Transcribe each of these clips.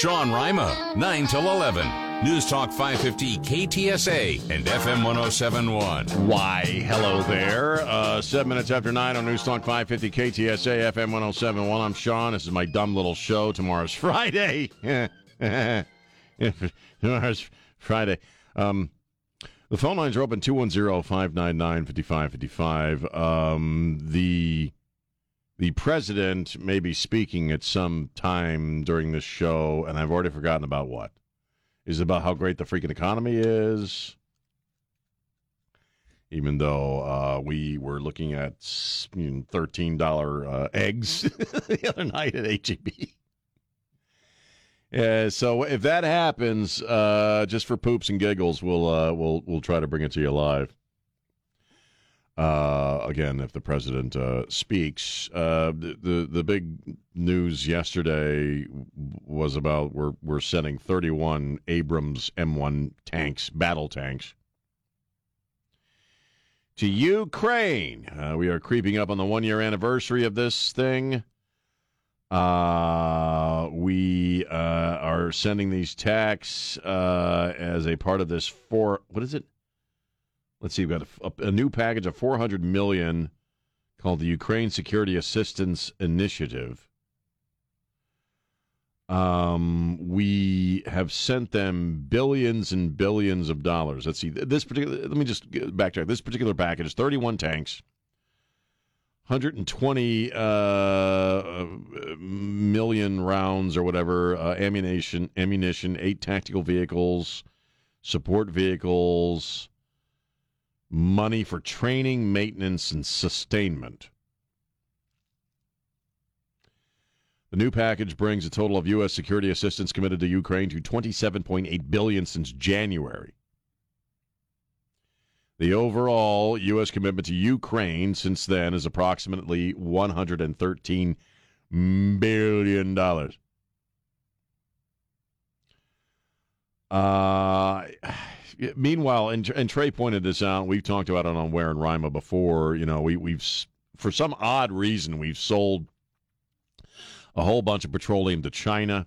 Sean Rima, 9 till 11. News Talk 550 KTSA and FM 1071. Why, hello there. Uh, seven minutes after nine on News Talk 550 KTSA FM 1071. I'm Sean. This is my dumb little show. Tomorrow's Friday. Tomorrow's Friday. Um, the phone lines are open 210 599 5555. Um, The the president may be speaking at some time during this show, and I've already forgotten about what. Is about how great the freaking economy is? Even though uh, we were looking at you know, thirteen dollar uh, eggs the other night at HEB. Yeah, so if that happens, uh, just for poops and giggles, we'll uh, we'll we'll try to bring it to you live. Uh, again, if the president uh, speaks, uh, the, the the big news yesterday was about we're we're sending 31 Abrams M1 tanks, battle tanks, to Ukraine. Uh, we are creeping up on the one year anniversary of this thing. Uh, we are sending these tanks as a part of this four. What is it? Let's see, we've got a, a, new package of 400 million called the Ukraine Security Assistance Initiative. Um, we have sent them billions and billions of dollars. Let's see, this particular. Let me just backtrack. This particular package is 31 tanks, 120 uh, million rounds or whatever uh, ammunition, ammunition, eight tactical vehicles, support vehicles money for training, maintenance, and sustainment. The new package brings a total of U.S. security assistance committed to Ukraine to 27.8 billion since January. The overall U.S. commitment to Ukraine since then is approximately 113 billion dollars. Uh meanwhile, and, and Trey pointed this out. We've talked about it on Ware and Rima before. You know, we, we've for some odd reason we've sold a whole bunch of petroleum to China.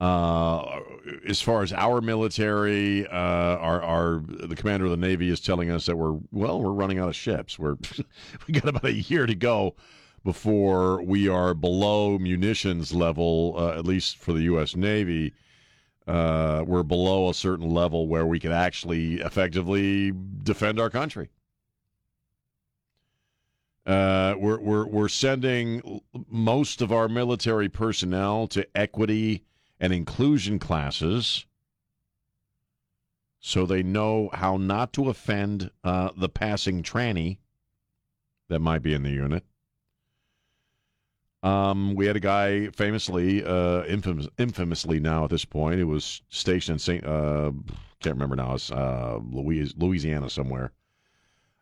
Uh, as far as our military, uh, our, our the commander of the navy is telling us that we're well, we're running out of ships. We're we got about a year to go before we are below munitions level, uh, at least for the U.S. Navy uh, we're below a certain level where we can actually effectively defend our country. Uh, we're, we're, we're sending most of our military personnel to equity and inclusion classes so they know how not to offend uh, the passing tranny that might be in the unit. Um, we had a guy famously, uh, infamous, infamously now at this point, who was stationed in St. Uh, can't remember now, it's uh, Louisiana somewhere.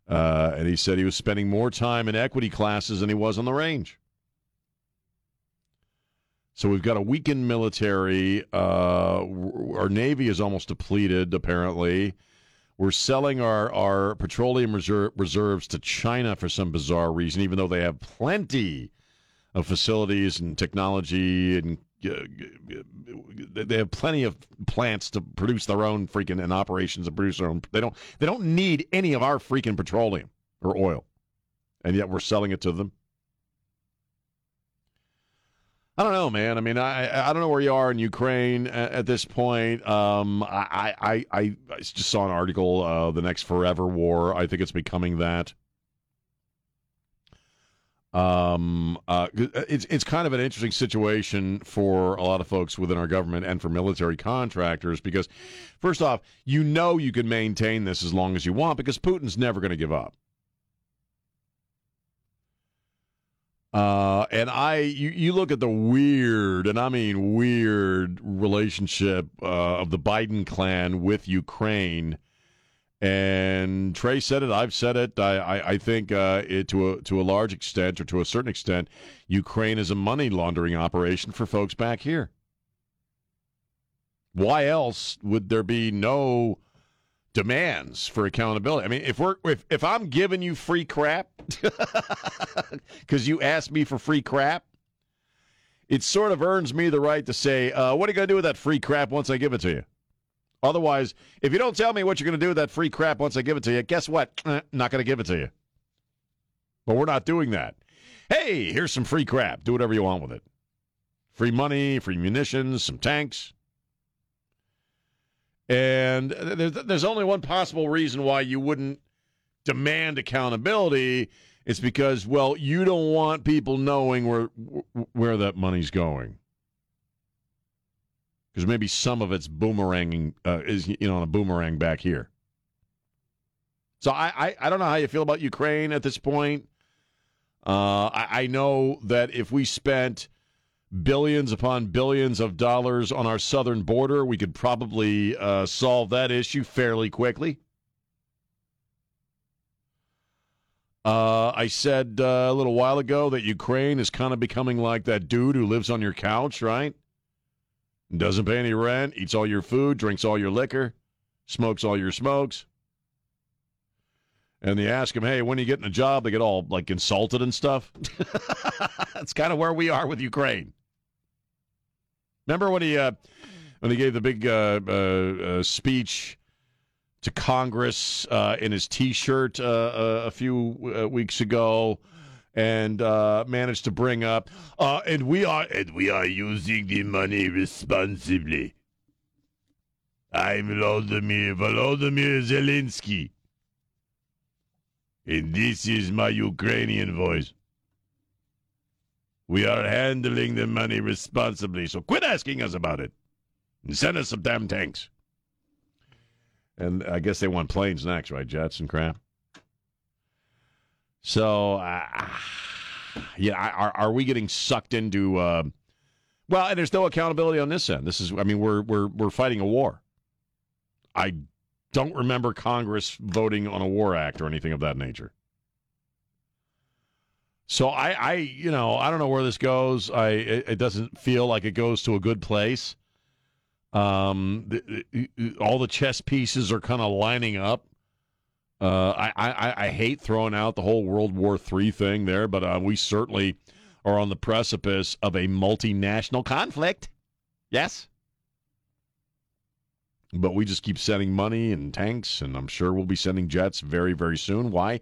Uh, and he said he was spending more time in equity classes than he was on the range. So we've got a weakened military. Uh, our Navy is almost depleted, apparently. We're selling our, our petroleum reserve, reserves to China for some bizarre reason, even though they have plenty of facilities and technology and uh, they have plenty of plants to produce their own freaking and operations to produce their own. They don't. They don't need any of our freaking petroleum or oil, and yet we're selling it to them. I don't know, man. I mean, I I don't know where you are in Ukraine at, at this point. Um, I, I I I just saw an article, uh, the next forever war. I think it's becoming that. Um, uh, it's it's kind of an interesting situation for a lot of folks within our government and for military contractors because, first off, you know you can maintain this as long as you want because Putin's never going to give up. Uh, and I, you, you look at the weird, and I mean weird, relationship uh, of the Biden clan with Ukraine. And Trey said it. I've said it. I, I, I think uh, it, to a to a large extent, or to a certain extent, Ukraine is a money laundering operation for folks back here. Why else would there be no demands for accountability? I mean, if we're if if I'm giving you free crap because you asked me for free crap, it sort of earns me the right to say, uh, "What are you going to do with that free crap once I give it to you?" Otherwise, if you don't tell me what you're going to do with that free crap once I give it to you, guess what? Not going to give it to you. But we're not doing that. Hey, here's some free crap. Do whatever you want with it. Free money, free munitions, some tanks. And there's only one possible reason why you wouldn't demand accountability. It's because, well, you don't want people knowing where where that money's going because maybe some of it's boomeranging uh, is you know on a boomerang back here. So I, I, I don't know how you feel about Ukraine at this point. Uh, I, I know that if we spent billions upon billions of dollars on our southern border, we could probably uh, solve that issue fairly quickly. Uh, I said uh, a little while ago that Ukraine is kind of becoming like that dude who lives on your couch, right? Doesn't pay any rent, eats all your food, drinks all your liquor, smokes all your smokes. And they ask him, hey, when are you getting a job? They get all like insulted and stuff. That's kind of where we are with Ukraine. Remember when he uh, when he gave the big uh, uh, uh speech to Congress uh, in his T-shirt uh, a few weeks ago? And uh, managed to bring up, uh, and we are and we are using the money responsibly. I'm Volodymyr Volodymyr Zelensky, and this is my Ukrainian voice. We are handling the money responsibly, so quit asking us about it, and send us some damn tanks. And I guess they want planes next, right? Jets and crap. So, uh, yeah, are are we getting sucked into? Uh, well, and there's no accountability on this end. This is, I mean, we're we're we're fighting a war. I don't remember Congress voting on a war act or anything of that nature. So I, I, you know, I don't know where this goes. I, it, it doesn't feel like it goes to a good place. Um, the, all the chess pieces are kind of lining up. Uh, I, I, I hate throwing out the whole World War III thing there, but uh, we certainly are on the precipice of a multinational conflict. Yes. But we just keep sending money and tanks, and I'm sure we'll be sending jets very, very soon. Why?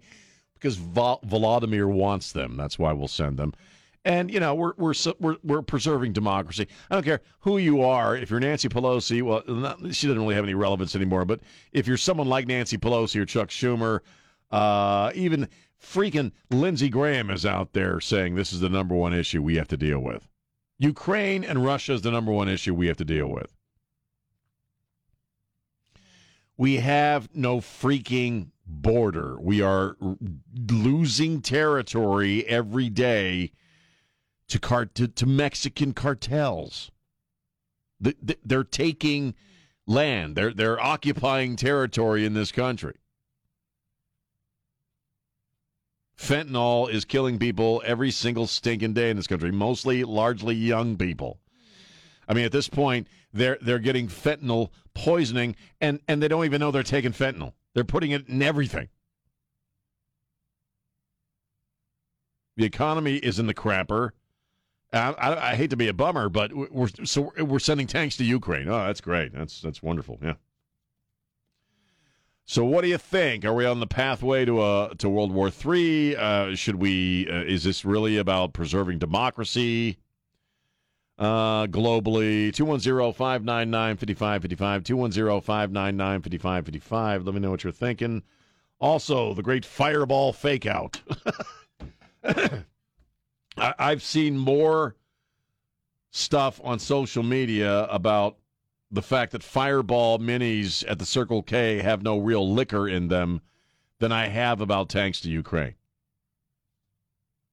Because Vol- Volodymyr wants them. That's why we'll send them. And you know we're we're we're we're preserving democracy. I don't care who you are. If you're Nancy Pelosi, well, not, she doesn't really have any relevance anymore. But if you're someone like Nancy Pelosi or Chuck Schumer, uh, even freaking Lindsey Graham is out there saying this is the number one issue we have to deal with. Ukraine and Russia is the number one issue we have to deal with. We have no freaking border. We are losing territory every day to, car- to, to Mexican cartels. They're taking land. They're they're occupying territory in this country. Fentanyl is killing people every single stinking day in this country, mostly largely young people. I mean, at this point, they're they're getting fentanyl poisoning and, and they don't even know they're taking fentanyl. They're putting it in everything. The economy is in the crapper. I, I, I, hate to be a bummer, but we're so we're sending tanks to Ukraine. Oh, that's great. That's that's wonderful. Yeah. So, what do you think? Are we on the pathway to a to World War III? Uh, should we? Uh, is this really about preserving democracy uh, globally? 210-599-5555, 210-599-5555. Let me know what you're thinking. Also, the great fireball fake out. I, I've seen more stuff on social media about the fact that Fireball minis at the Circle K have no real liquor in them than I have about tanks to Ukraine.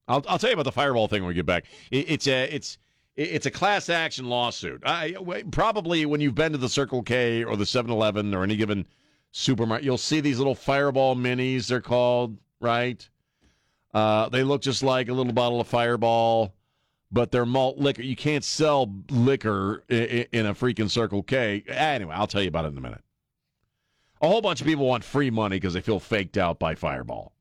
I'll, I'll tell you about the fireball thing when we get back. It, it's a it's it's a class action lawsuit. I, probably when you've been to the Circle K or the 7-Eleven or any given supermarket, you'll see these little fireball minis. They're called right. Uh, they look just like a little bottle of Fireball, but they're malt liquor. You can't sell liquor in, in a freaking Circle K. Anyway, I'll tell you about it in a minute. A whole bunch of people want free money because they feel faked out by Fireball.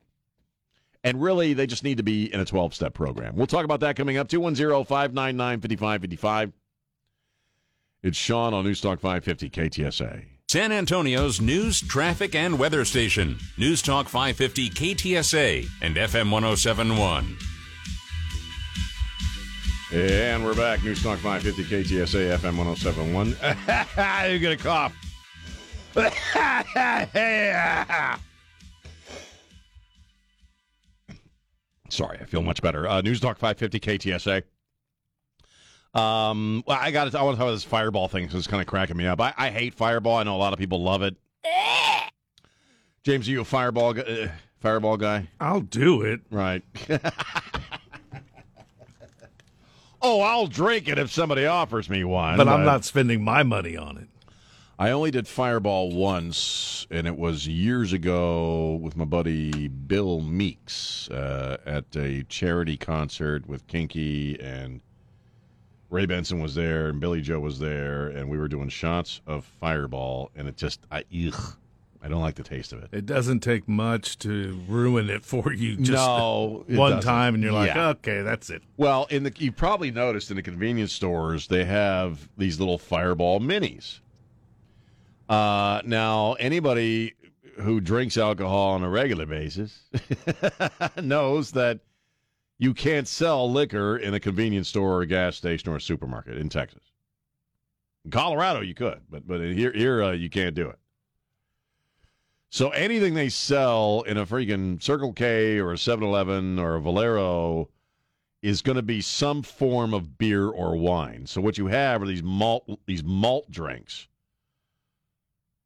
And really, they just need to be in a 12 step program. We'll talk about that coming up. 210 599 5555. It's Sean on Newstalk 550 KTSA. San Antonio's news, traffic, and weather station. News Talk 550 KTSA and FM 1071. And we're back. News Talk 550 KTSA FM 1071. You're going to cough. Sorry, I feel much better. Uh, News Talk 550 KTSA. Um, well, I got. I want to talk about this Fireball thing because it's kind of cracking me up. I, I, hate Fireball. I know a lot of people love it. James, are you a Fireball uh, Fireball guy? I'll do it. Right. oh, I'll drink it if somebody offers me one. But, but I'm not spending my money on it. I only did Fireball once, and it was years ago with my buddy Bill Meeks uh, at a charity concert with Kinky and Ray Benson was there and Billy Joe was there, and we were doing shots of Fireball, and it just I ugh, I don't like the taste of it. It doesn't take much to ruin it for you. Just no, one doesn't. time, and you're like, yeah. okay, that's it. Well, in the you probably noticed in the convenience stores they have these little Fireball minis. Uh, now, anybody who drinks alcohol on a regular basis knows that you can't sell liquor in a convenience store or a gas station or a supermarket in Texas. In Colorado, you could, but but here here uh, you can't do it. So anything they sell in a freaking Circle K or a 7-Eleven or a Valero is going to be some form of beer or wine. So what you have are these malt these malt drinks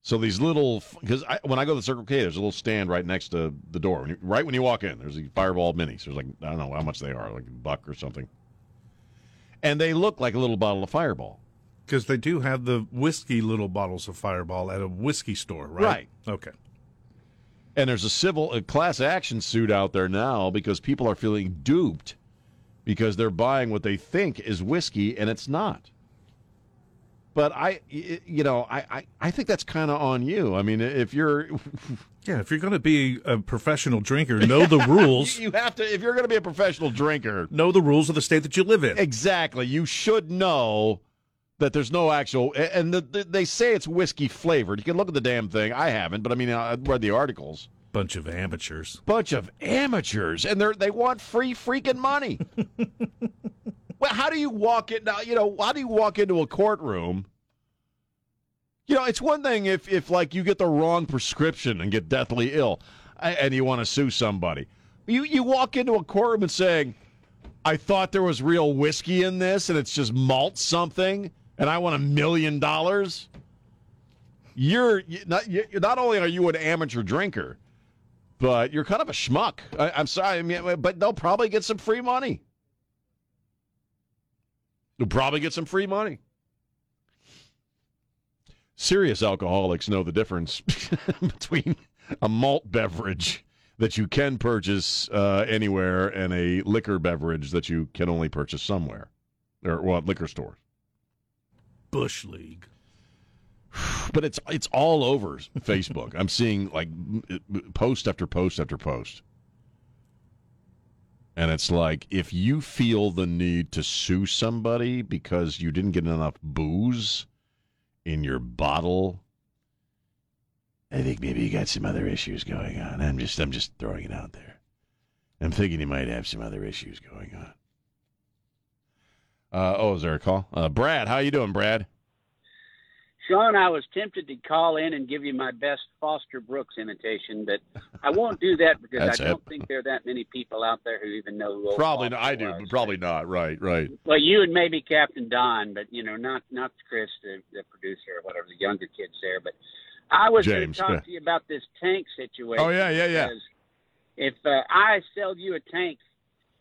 so these little, because when I go to the Circle K, there's a little stand right next to the door. When you, right when you walk in, there's the Fireball minis. There's like I don't know how much they are, like a buck or something, and they look like a little bottle of Fireball. Because they do have the whiskey little bottles of Fireball at a whiskey store, right? Right. Okay. And there's a civil, a class action suit out there now because people are feeling duped because they're buying what they think is whiskey and it's not. But I, you know, I, I, think that's kind of on you. I mean, if you're, yeah, if you're going to be a professional drinker, know the rules. you have to. If you're going to be a professional drinker, know the rules of the state that you live in. Exactly. You should know that there's no actual, and the, the, they say it's whiskey flavored. You can look at the damn thing. I haven't, but I mean, I read the articles. Bunch of amateurs. Bunch of amateurs, and they they want free freaking money. Well, how do you walk in? You know, how do you walk into a courtroom? You know, it's one thing if if like you get the wrong prescription and get deathly ill, and you want to sue somebody. You you walk into a courtroom and saying, "I thought there was real whiskey in this, and it's just malt something, and I want a million dollars." You're not you, not only are you an amateur drinker, but you're kind of a schmuck. I, I'm sorry, I mean, but they'll probably get some free money. You'll probably get some free money. Serious alcoholics know the difference between a malt beverage that you can purchase uh, anywhere and a liquor beverage that you can only purchase somewhere or what liquor stores. Bush League. But it's it's all over Facebook. I'm seeing like post after post after post. And it's like if you feel the need to sue somebody because you didn't get enough booze in your bottle, I think maybe you got some other issues going on. I'm just I'm just throwing it out there. I'm thinking you might have some other issues going on. Uh, oh, is there a call? Uh, Brad, how you doing, Brad? Sean, I was tempted to call in and give you my best Foster Brooks imitation, but I won't do that because I don't it. think there are that many people out there who even know who. Probably not, I do, was. but probably not. Right, right. Well, you and maybe Captain Don, but you know, not not Chris, the, the producer or whatever, the younger kids there. But I was going to talk yeah. to you about this tank situation. Oh yeah, yeah, yeah. If uh, I sell you a tank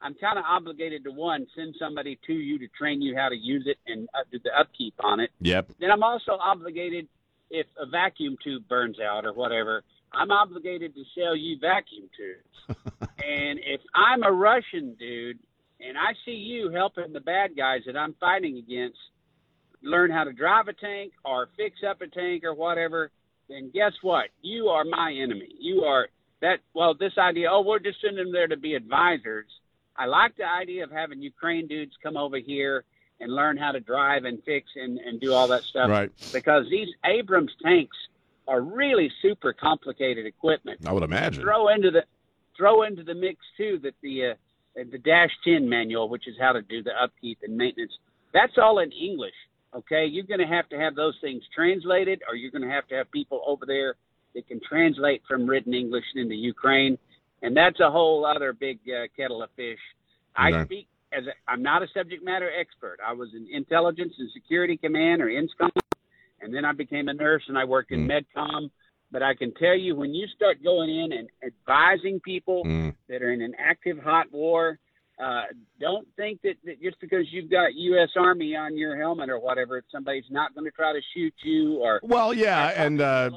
I'm kind of obligated to one send somebody to you to train you how to use it and uh, do the upkeep on it. Yep. Then I'm also obligated if a vacuum tube burns out or whatever, I'm obligated to sell you vacuum tubes. and if I'm a Russian dude and I see you helping the bad guys that I'm fighting against learn how to drive a tank or fix up a tank or whatever, then guess what? You are my enemy. You are that well, this idea, oh, we're just sending them there to be advisors. I like the idea of having Ukraine dudes come over here and learn how to drive and fix and, and do all that stuff. Right. Because these Abrams tanks are really super complicated equipment. I would imagine. Throw into the throw into the mix too that the uh, the dash ten manual, which is how to do the upkeep and maintenance, that's all in English. Okay, you're going to have to have those things translated, or you're going to have to have people over there that can translate from written English into Ukraine, and that's a whole other big uh, kettle of fish. Okay. I speak as a, I'm not a subject matter expert. I was in intelligence and security command or INSCOM, and then I became a nurse and I worked in mm. MedCom. But I can tell you, when you start going in and advising people mm. that are in an active hot war, uh, don't think that, that just because you've got U.S. Army on your helmet or whatever, somebody's not going to try to shoot you or. Well, yeah, and. Uh,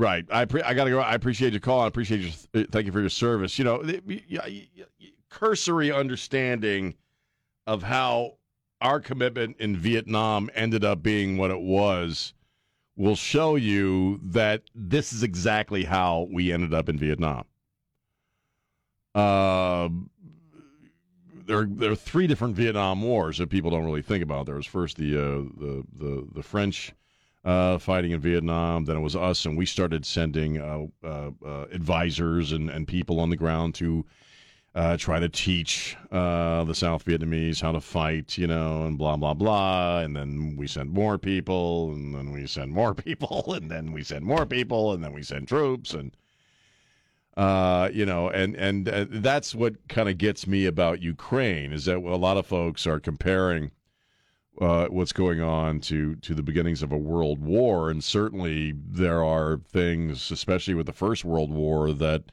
right. I pre- I got to go. I appreciate your call. I appreciate your. Thank you for your service. You know, cursory understanding of how our commitment in Vietnam ended up being what it was will show you that this is exactly how we ended up in Vietnam. Uh, there, there are three different Vietnam wars that people don't really think about. There was first the uh, the, the the French uh, fighting in Vietnam. Then it was us, and we started sending uh, uh, uh advisors and, and people on the ground to try to teach the South Vietnamese how to fight, you know, and blah, blah, blah. And then we send more people, and then we send more people, and then we send more people, and then we send troops. And, uh, you know, and, and uh, that's what kind of gets me about Ukraine is that a lot of folks are comparing. Uh, what's going on to to the beginnings of a world war, and certainly there are things, especially with the First World War, that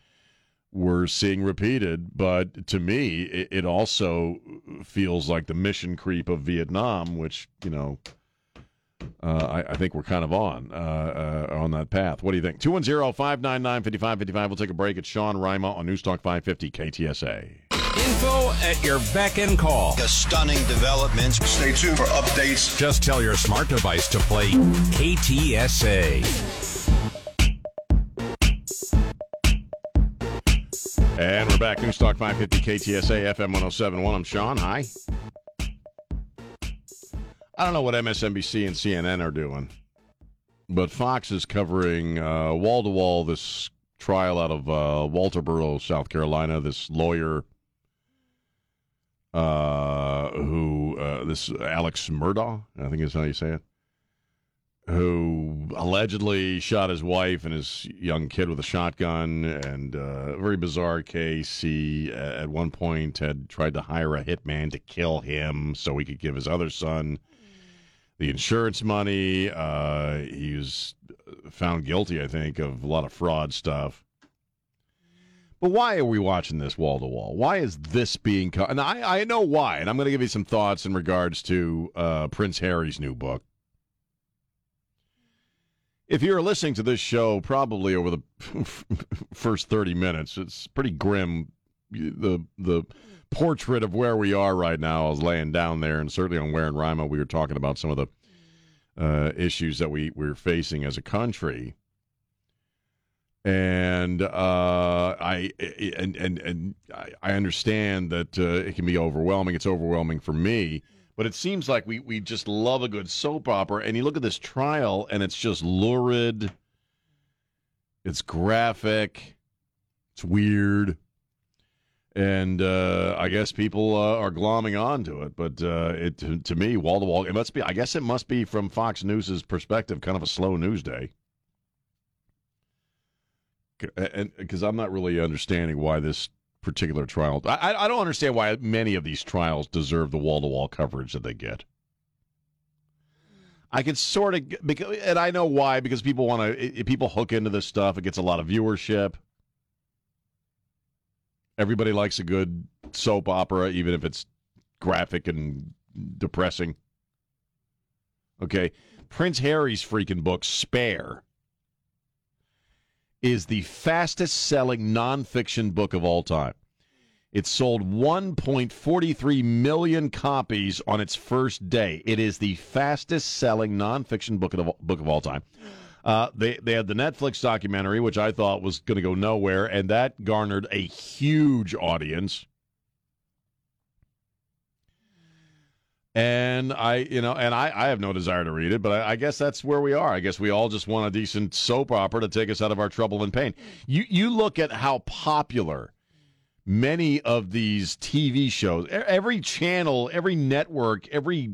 we're seeing repeated. But to me, it, it, also feels like the mission creep of Vietnam, which you know. Uh, I, I, think we're kind of on uh, uh, on that path. What do you think? 210-599-5555. We'll take a break. It's Sean Rima on Newstalk 550 KTSA. Info at your beck and call. The stunning developments. Stay tuned for updates. Just tell your smart device to play KTSA. And we're back. Newstalk 550 KTSA FM 1071. I'm Sean. Hi. I don't know what MSNBC and CNN are doing, but Fox is covering wall to wall this trial out of uh, Walterboro, South Carolina. This lawyer uh, who, uh, this Alex Murdaugh, I think is how you say it who allegedly shot his wife and his young kid with a shotgun, and uh, a very bizarre case. He, uh, at one point, had tried to hire a hitman to kill him so he could give his other son the insurance money. Uh, he was found guilty, I think, of a lot of fraud stuff. But why are we watching this wall to wall? Why is this being? Co- and I, I know why, and I'm going to give you some thoughts in regards to uh, Prince Harry's new book if you're listening to this show, probably over the first 30 minutes, it's pretty grim. The the portrait of where we are right now is laying down there, and certainly on Ware in Rima, we were talking about some of the uh, issues that we we're facing as a country. And uh, I and and and I understand that uh, it can be overwhelming. It's overwhelming for me but it seems like we, we just love a good soap opera. And you look at this trial, and it's just lurid. It's graphic. It's weird. And uh, I guess people uh, are glomming onto it. But uh, it to, to me, wall to wall, it must be. I guess it must be from Fox News's perspective, kind of a slow news day. And because I'm not really understanding why this particular trial. I, I don't understand why many of these trials deserve the wall to wall coverage that they get. I can sort of, because, and I know why, because people want to, people hook into this stuff. It gets a lot of viewership. Everybody likes a good soap opera, even if it's graphic and depressing. Okay. Prince Harry's freaking book, Spare, is the fastest selling nonfiction book of all time. It sold 1.43 million copies on its first day. It is the fastest selling nonfiction book of, book of all time. Uh, they they had the Netflix documentary, which I thought was going to go nowhere, and that garnered a huge audience. And I, you know, and I, I have no desire to read it, but I, I, guess that's where we are. I guess we all just want a decent soap opera to take us out of our trouble and pain. You you look at how popular many of these TV shows, every channel, every network, every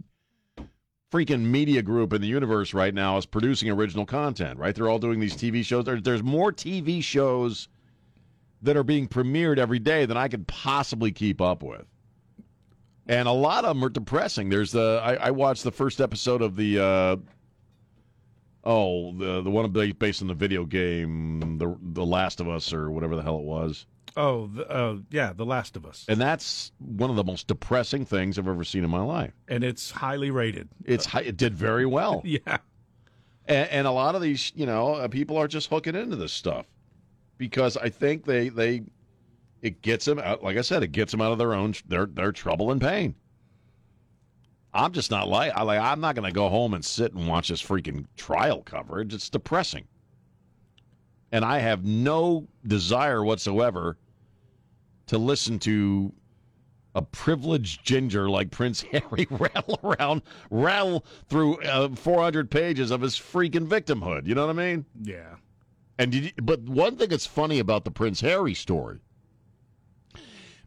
freaking media group in the universe right now is producing original content. Right? They're all doing these TV shows. There, there's more TV shows that are being premiered every day than I could possibly keep up with and a lot of them are depressing. There's the I, I watched the first episode of the uh, oh the the one based on the video game the the Last of Us or whatever the hell it was. Oh, the, uh, yeah, The Last of Us. And that's one of the most depressing things I've ever seen in my life. And it's highly rated. It's high, it did very well. yeah. And, and, a lot of these, you know, uh, people are just hooking into this stuff because I think they they it gets them out. Like I said, it gets them out of their own their their trouble and pain. I'm just not like I like I'm not going to go home and sit and watch this freaking trial coverage. It's depressing. And I have no desire whatsoever to listen to a privileged ginger like Prince Harry rattle around, rattle through uh, 400 pages of his freaking victimhood. You know what I mean? Yeah. And you, but one thing that's funny about the Prince Harry story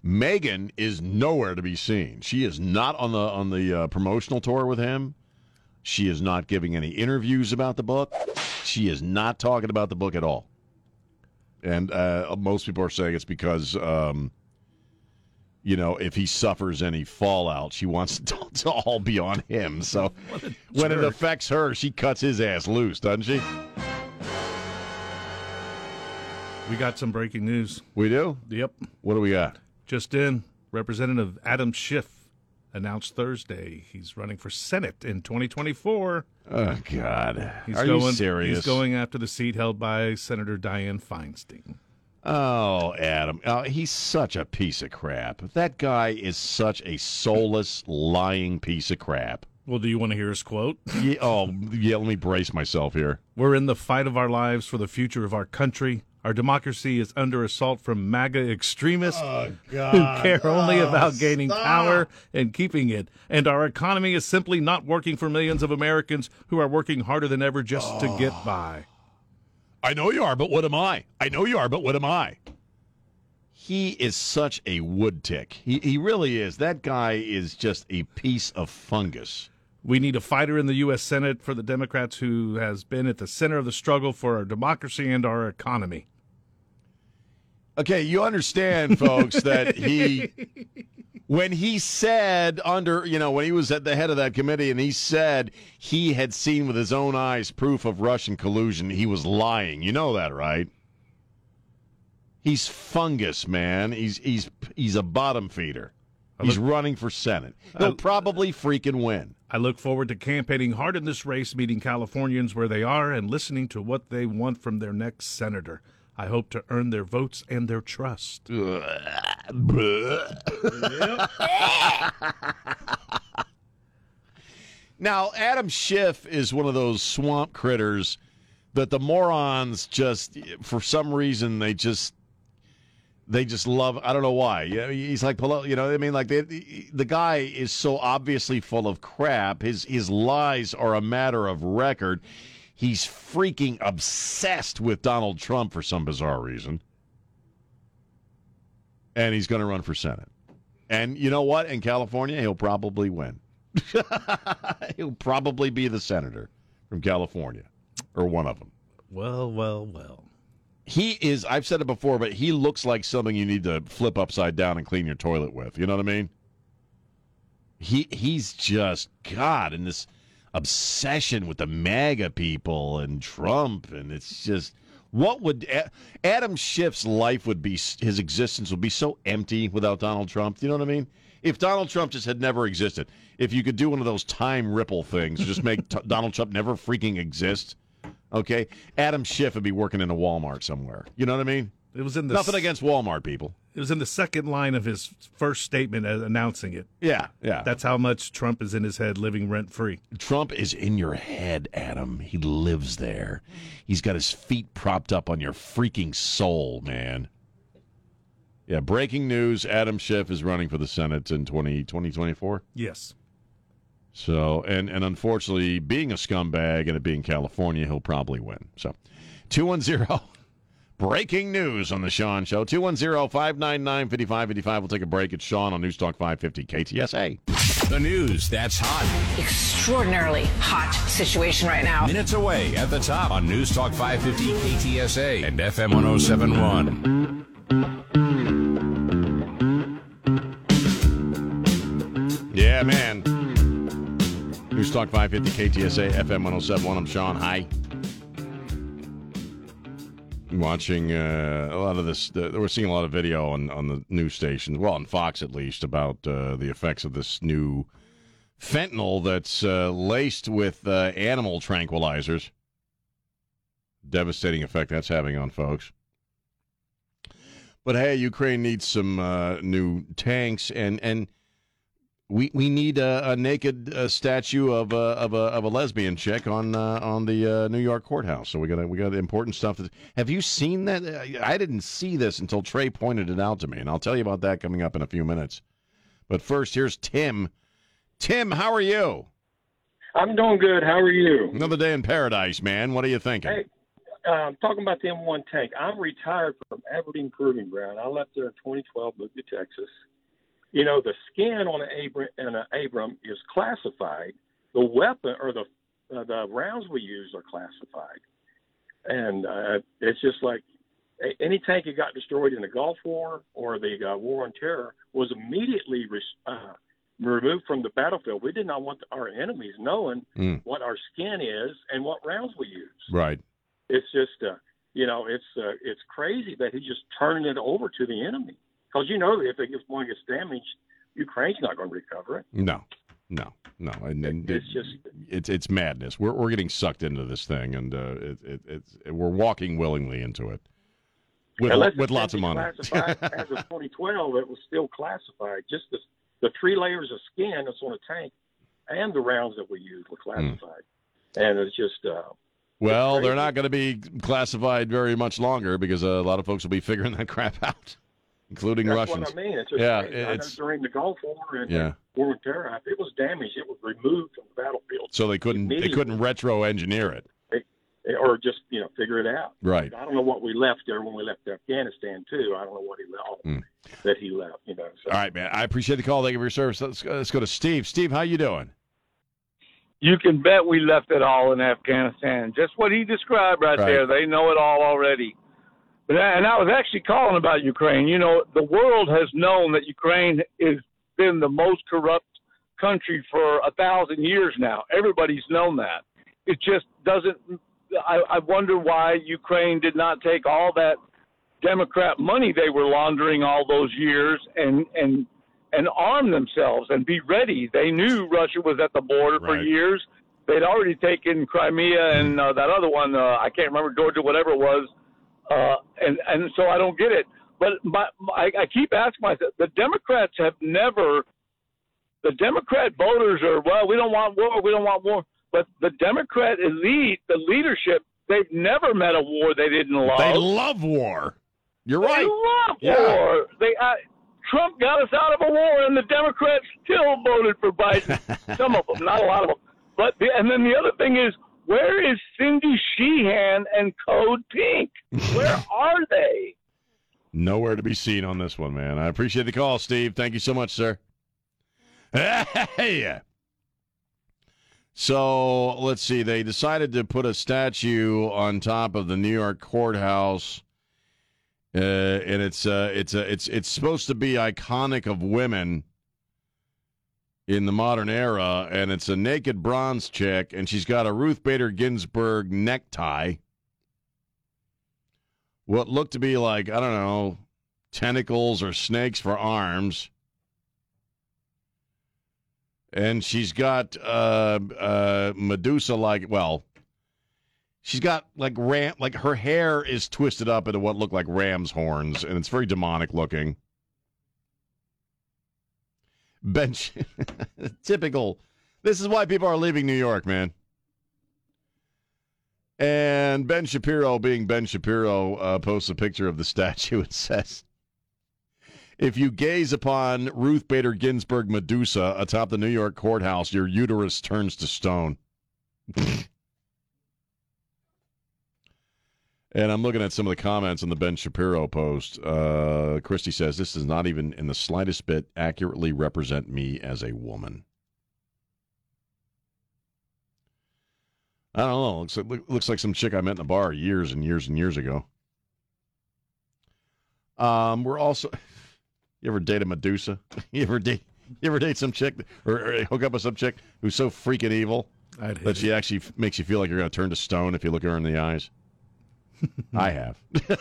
Meghan is nowhere to be seen. She is not on the on the uh, promotional tour with him. She is not giving any interviews about the book. She is not talking about the book at all. And uh, most people are saying it's because, um, you know, if he suffers any fallout, she wants it to, to all be on him. So when it affects her, she cuts his ass loose, doesn't she? We got some breaking news. We do? Yep. What do we got? Just in, Representative Adam Schiff announced Thursday he's running for Senate in 2024. Oh God! He's Are going, you serious? He's going after the seat held by Senator Dianne Feinstein. Oh, Adam, oh, he's such a piece of crap. That guy is such a soulless, lying piece of crap. Well, do you want to hear his quote? Yeah, oh, yeah. Let me brace myself here. We're in the fight of our lives for the future of our country. Our democracy is under assault from MAGA extremists oh, who care only oh, about gaining stop. power and keeping it. And our economy is simply not working for millions of Americans who are working harder than ever just oh. to get oh. by. I know you are, but what am I? I know you are, but what am I? He is such a wood tick. He, he really is. That guy is just a piece of fungus. We need a fighter in the U.S. Senate for the Democrats who has been at the center of the struggle for our democracy and our economy. Okay, you understand, folks, that he, when he said under, you know, when he was at the head of that committee and he said he had seen with his own eyes proof of Russian collusion, he was lying. You know that, right? He's fungus, man. He's he's he's a bottom feeder. He's running for Senate. He'll probably freaking win. I look forward to campaigning hard in this race, meeting Californians where they are, and listening to what they want from their next senator. I hope to earn their votes and their trust. now, Adam Schiff is one of those swamp critters that the morons just, for some reason, they just they just love. I don't know why. Yeah, he's like you know. I mean, like they, the guy is so obviously full of crap. His his lies are a matter of record. He's freaking obsessed with Donald Trump for some bizarre reason. And he's going to run for Senate. And you know what? In California, he'll probably win. he'll probably be the senator from California, or one of them. Well, well, well. He is, I've said it before, but he looks like something you need to flip upside down and clean your toilet with. You know what I mean? He He's just, God, in this obsession with the MAGA people and Trump, and it's just What would Adam Schiff's life would be? His existence would be so empty without Donald Trump. Do you know what I mean? If Donald Trump just had never existed, if you could do one of those time ripple things, just make t- Donald Trump never freaking exist. Okay, Adam Schiff would be working in a Walmart somewhere. You know what I mean? It was in the Nothing s- against Walmart people. It was in the second line of his first statement announcing it. Yeah, yeah. That's how much Trump is in his head, living rent free. Trump is in your head, Adam. He lives there. He's got his feet propped up on your freaking soul, man. Yeah, breaking news Adam Schiff is running for the Senate in 20, 2024. Yes. So, and, and unfortunately, being a scumbag and it being California, he'll probably win. So, 210 breaking news on the Sean Show. 210 599 5555. We'll take a break. It's Sean on News Talk 550 KTSA. The news that's hot. extraordinarily hot situation right now. Minutes away at the top on News Talk 550 KTSA and FM 1071. Yeah, man. News Talk 550 KTSA FM 1071. I'm Sean. Hi. Watching uh, a lot of this, uh, we're seeing a lot of video on, on the news stations, well, on Fox at least, about uh, the effects of this new fentanyl that's uh, laced with uh, animal tranquilizers. Devastating effect that's having on folks. But hey, Ukraine needs some new tanks, and and we we need a, a naked uh, statue of a of a of a lesbian chick on uh, on the uh, New York courthouse. So we got we got important stuff. To, have you seen that? I- I didn't see this until Trey pointed it out to me, and I'll tell you about that coming up in a few minutes. But first, here's Tim. Tim, how are you? I'm doing good. How are you? Another day in paradise, man. What are you thinking? Hey, um, talking about the M1 tank. I'm retired from Aberdeen Proving Ground. I left there in 2012, moved to Texas. You know, the skin on an Abram, an Abram is classified. The weapon or the uh, the rounds we use are classified, and uh, it's just like any tank that got destroyed in the Gulf War or the uh, War on Terror was immediately res- uh, removed from the battlefield. We did not want our enemies knowing Mm. what our skin is and what rounds we use Right. it's just uh, you know it's uh, it's crazy that he's just turning it over to the enemy because you know that if it gets one gets damaged, Ukraine's not going to recover it. No, no, no. And, and It's just it's it's madness. We're we're getting sucked into this thing, and uh, it, it, it's we're walking willingly into it with unless with lots of money. as of 2012, it was still classified. Just the the three layers of skin that's on a tank and the rounds that we used were classified, and it's just uh, well, they're not going to be classified very much longer because a lot of folks will be figuring that crap out, including that's Russians. what I mean. It's just Yeah, crazy. I know it's- during the Gulf War and Yeah. the War on Terror, if it was damaged, it was removed from the battlefield. So they couldn't they couldn't retro engineer it. or just you know figure it out. Right. I don't know what we left there when we left Afghanistan too. I don't know what he left Hmm. that he left. You know. So All right, man. I appreciate the call. Thank you for your service. Let's, let's go to Steve. Steve, how you doing? you can bet we left it all in Afghanistan. Just what he described right, Right. there. They know it all already. But and I was actually calling about Ukraine. You know, the world has known that Ukraine has been the most corrupt country for a thousand years now. Everybody's known that. It just doesn't. I, I wonder why Ukraine did not take all that Democrat money they were laundering all those years and and and arm themselves and be ready. They knew Russia was at the border for years. They'd already taken Crimea and uh, that other one. Uh, I can't remember Georgia, whatever it was. Uh, and and so I don't get it. But my, my, I, I keep asking myself: the Democrats have never. The Democrat voters are well. We don't want war. We don't want war. But the Democrat elite, the leadership, they've never met a war they didn't love. They love war. You're They right. They love Yeah. war. They uh, Trump got us out of a war, and the Democrats still voted for Biden. Some of them, not a lot of them. But the, and then the other thing is, where is Cindy Sheehan and Code Pink? Where are they? Nowhere to be seen on this one, man. I appreciate the call, Steve. Thank you so much, sir. Hey. So let's see. They decided to put a statue on top of the New York courthouse, uh, and it's uh, it's uh, it's it's supposed to be iconic of women in the modern era, and it's a naked bronze chick, and she's got a Ruth Bader Ginsburg necktie. what looked to be like, I don't know, tentacles or snakes for arms. And she's got uh, uh, Medusa like, well, she's got like ram, like her hair is twisted up into what look like ram's horns, and it's very demonic looking. Bench, typical. This is why people are leaving New York, man. And Ben Shapiro, being Ben Shapiro, uh, posts a picture of the statue. It says, If you gaze upon Ruth Bader Ginsburg Medusa atop the New York courthouse, your uterus turns to stone. and I'm looking at some of the comments on the Ben Shapiro post. Uh, Christy says, This does not even in the slightest bit accurately represent me as a woman. I don't know. Looks like, looks like some chick I met in a bar years and years and years ago. Um, we're also. You ever date a Medusa? You ever date? You ever date some chick or, or hook up with some chick who's so freaking evil that she it. actually makes you feel like you're going to turn to stone if you look her in the eyes? I have. it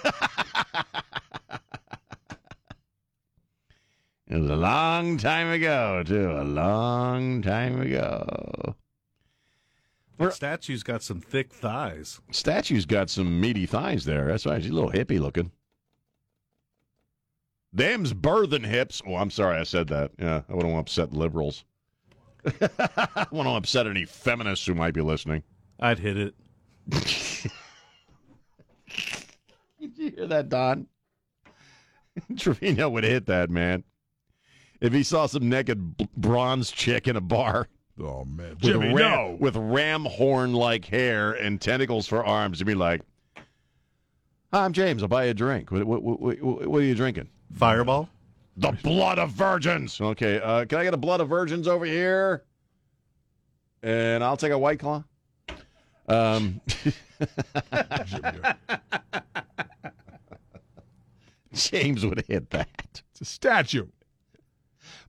was a long time ago, too. A long time ago. That statue's got some thick thighs. Statue's got some meaty thighs there. That's why she's a little hippie looking. Them's birthing hips. Oh, I'm sorry I said that. Yeah, I wouldn't want to upset liberals. I wouldn't want to upset any feminists who might be listening. I'd hit it. Did you hear that, Don? Trevino would hit that, man. If he saw some naked b- bronze chick in a bar Oh man, with, Jimmy, ram, no. with ram horn like hair and tentacles for arms, he'd be like, Hi, I'm James. I'll buy you a drink. What, what, what, what, what are you drinking? Fireball? The blood of virgins. Okay, uh, can I get a blood of virgins over here? And I'll take a white claw. Um, James would hit that. It's a statue.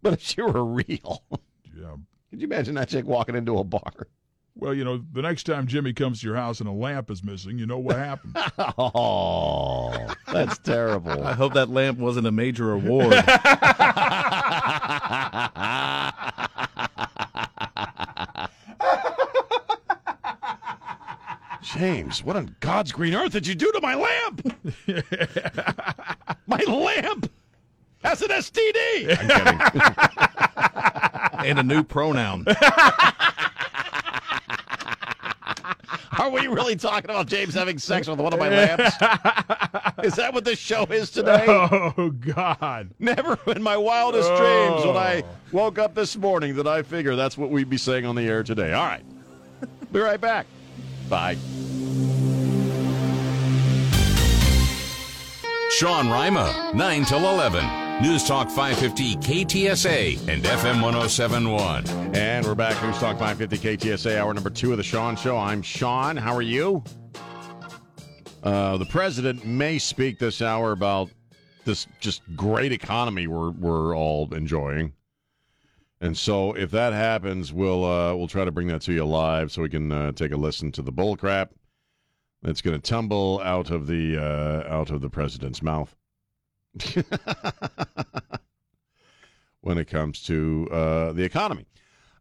But if she were real, Yeah. could you imagine that chick walking into a bar? Well, you know, the next time Jimmy comes to your house and a lamp is missing, you know what happened. Oh, that's terrible. I hope that lamp wasn't a major award. James, what on God's green earth did you do to my lamp? my lamp has an STD. I'm kidding. and a new pronoun. Are we really talking about James having sex with one of my lamps? Is that what this show is today? oh God. Never in my wildest dreams when I oh. woke up this morning did I figure that's what we'd be saying on the air today. All right. Be right back. Bye. Sean Rima, 9 till 11. News Talk 550 KTSA and FM 1071. And we're back. News Talk 550 KTSA, hour number two of the Sean Show. I'm Sean. How are you? Uh, the president may speak this hour about this just great economy we're we're all enjoying. And so, if that happens, we'll uh, we'll try to bring that to you live so we can uh, take a listen to the bull crap that's going to tumble out of the uh, out of the president's mouth when it comes to uh, the economy.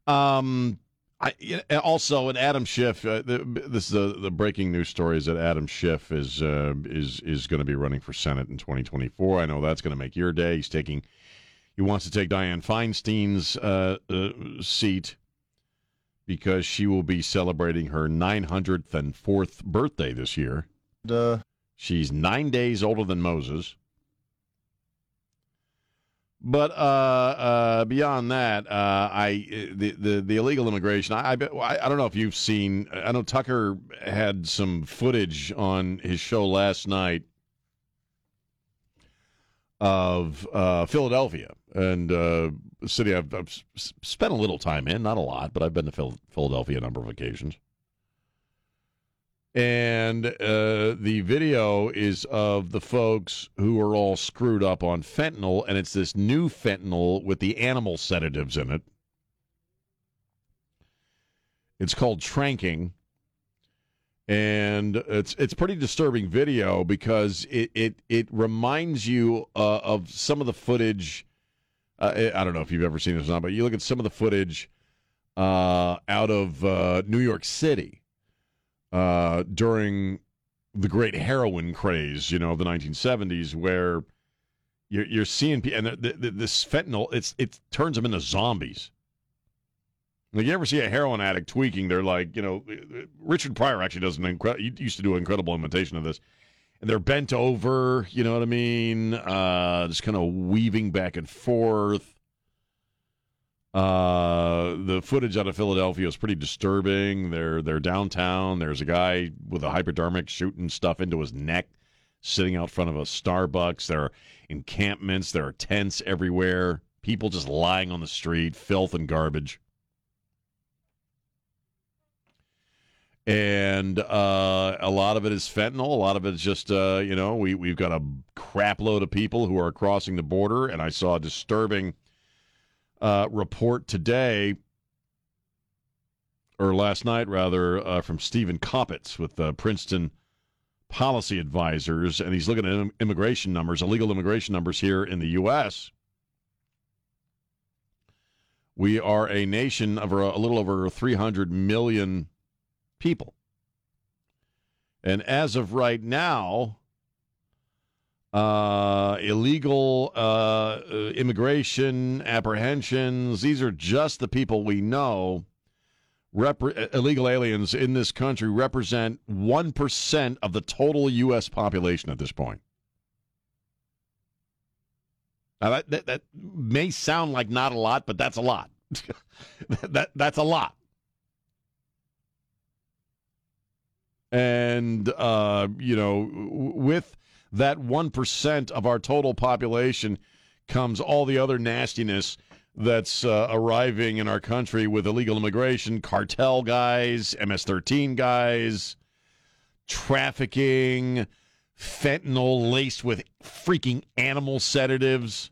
Um, I also, and Adam Schiff. Uh, the, this is the, the breaking news story is that Adam Schiff is uh, is is going to be running for Senate in 2024. I know that's going to make your day. He's taking. He wants to take Dianne Feinstein's uh, uh, seat because she will be celebrating her 904th birthday this year. Duh. She's nine days older than Moses. But uh, uh, beyond that, uh, I the, the the illegal immigration. I, I I don't know if you've seen. I know Tucker had some footage on his show last night of uh, Philadelphia and uh, a city I've, I've spent a little time in, not a lot, but I've been to Phil- Philadelphia a number of occasions. And uh, the video is of the folks who are all screwed up on fentanyl, and it's this new fentanyl with the animal sedatives in it. It's called tranking. and it's it's pretty disturbing video because it it it reminds you uh, of some of the footage. Uh, I don't know if you've ever seen this or not, but you look at some of the footage uh, out of uh, New York City uh, during the great heroin craze, you know, of the 1970s, where you're, you're seeing people, and the, the, this fentanyl, it's it turns them into zombies. Like you ever see a heroin addict tweaking? They're like, you know, Richard Pryor actually does an incredible. He used to do an incredible imitation of this, and they're bent over. You know what I mean? Uh, just kind of weaving back and forth. Uh, the footage out of Philadelphia is pretty disturbing. They're they're downtown. There's a guy with a hypodermic shooting stuff into his neck, sitting out front of a Starbucks. There are encampments. There are tents everywhere. People just lying on the street, filth and garbage. and uh, a lot of it is fentanyl. A lot of it is just uh, you know we we've got a crap load of people who are crossing the border, and I saw a disturbing uh, report today or last night rather uh, from Steven Kopits with uh, Princeton Policy Advisors, and he's looking at immigration numbers, illegal immigration numbers here in the U.S. We are a nation of a little over 300 million people. And as of right now, uh, illegal uh, immigration apprehensions, these are just the people we know. Repre- illegal aliens in this country represent 1% of the total U.S. population at this point. Now, that, that, that may sound like not a lot, but that's a lot. that, that's a lot. And, uh, you know, with that 1% of our total population comes all the other nastiness that's uh, arriving in our country with illegal immigration, cartel guys, MS 13 guys, trafficking, fentanyl laced with freaking animal sedatives.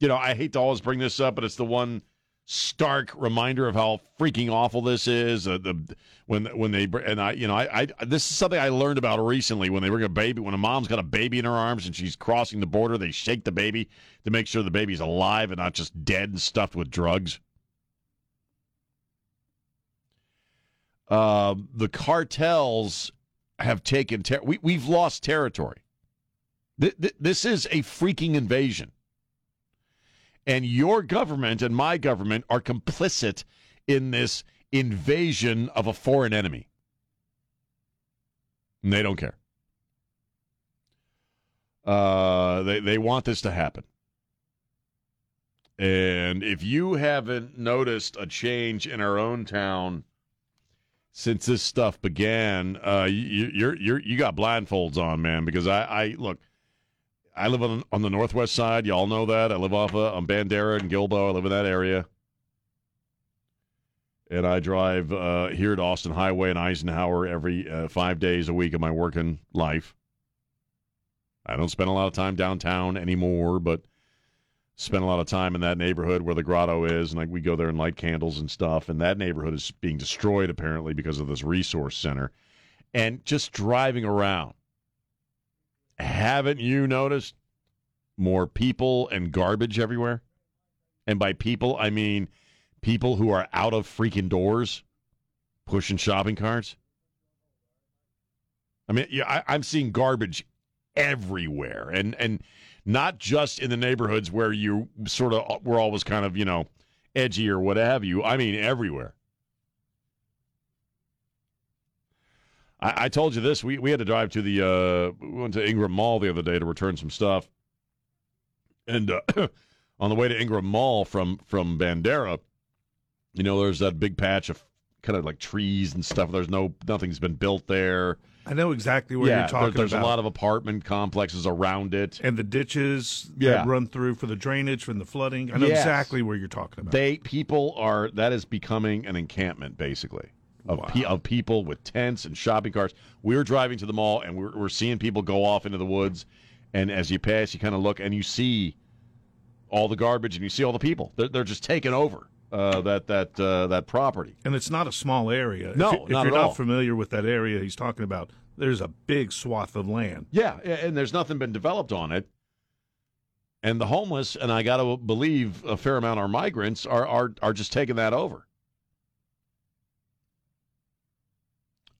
You know, I hate to always bring this up, but it's the one stark reminder of how freaking awful this is. Uh, the when when they and I you know I, I this is something I learned about recently when they bring a baby when a mom's got a baby in her arms and she's crossing the border they shake the baby to make sure the baby's alive and not just dead and stuffed with drugs. Uh, the cartels have taken ter- we we've lost territory. Th- th- this is a freaking invasion. And your government and my government are complicit in this invasion of a foreign enemy. And they don't care. Uh, they, they want this to happen. And if you haven't noticed a change in our own town since this stuff began, uh, you, you're you're you got blindfolds on, man. Because I, I look, I live on on the northwest side. Y'all know that. I live off of, on Bandera and Guilbeau. I live in that area. And I drive uh, here to Austin Highway and Eisenhower every uh, five days a week of my working life. I don't spend a lot of time downtown anymore, but spend a lot of time in that neighborhood where the grotto is, and like we go there and light candles and stuff. And that neighborhood is being destroyed apparently because of this resource center. And just driving around, haven't you noticed more people and garbage everywhere? And by people, I mean people who are out of freaking doors pushing shopping carts. I mean, yeah, I, I'm seeing garbage everywhere, and and not just in the neighborhoods where you sort of were always kind of you know edgy or what have you. I mean, everywhere. I, I told you this. We we had to drive to the uh, we went to Ingram Mall the other day to return some stuff, and uh, on the way to Ingram Mall from from Bandera, you know, there's that big patch of kind of like trees and stuff. There's no nothing's been built there. I know exactly what yeah, you're talking there, there's about. a lot of apartment complexes around it, and the ditches Yeah. that run through for the drainage from the flooding. I know Yes. exactly where you're talking about. They people are that is becoming an encampment basically of pe- of people with tents and shopping carts. We were driving to the mall and we're we're seeing people go off into the woods, and as you pass, you kind of look and you see all the garbage and you see all the people. They're they're just taking over uh, that that uh, that property. And it's not a small area. No, if, if not you're not all. familiar with that area he's talking about, there's a big swath of land. Yeah, and there's nothing been developed on it. And the homeless, and I got to believe a fair amount are migrants, are are are just taking that over.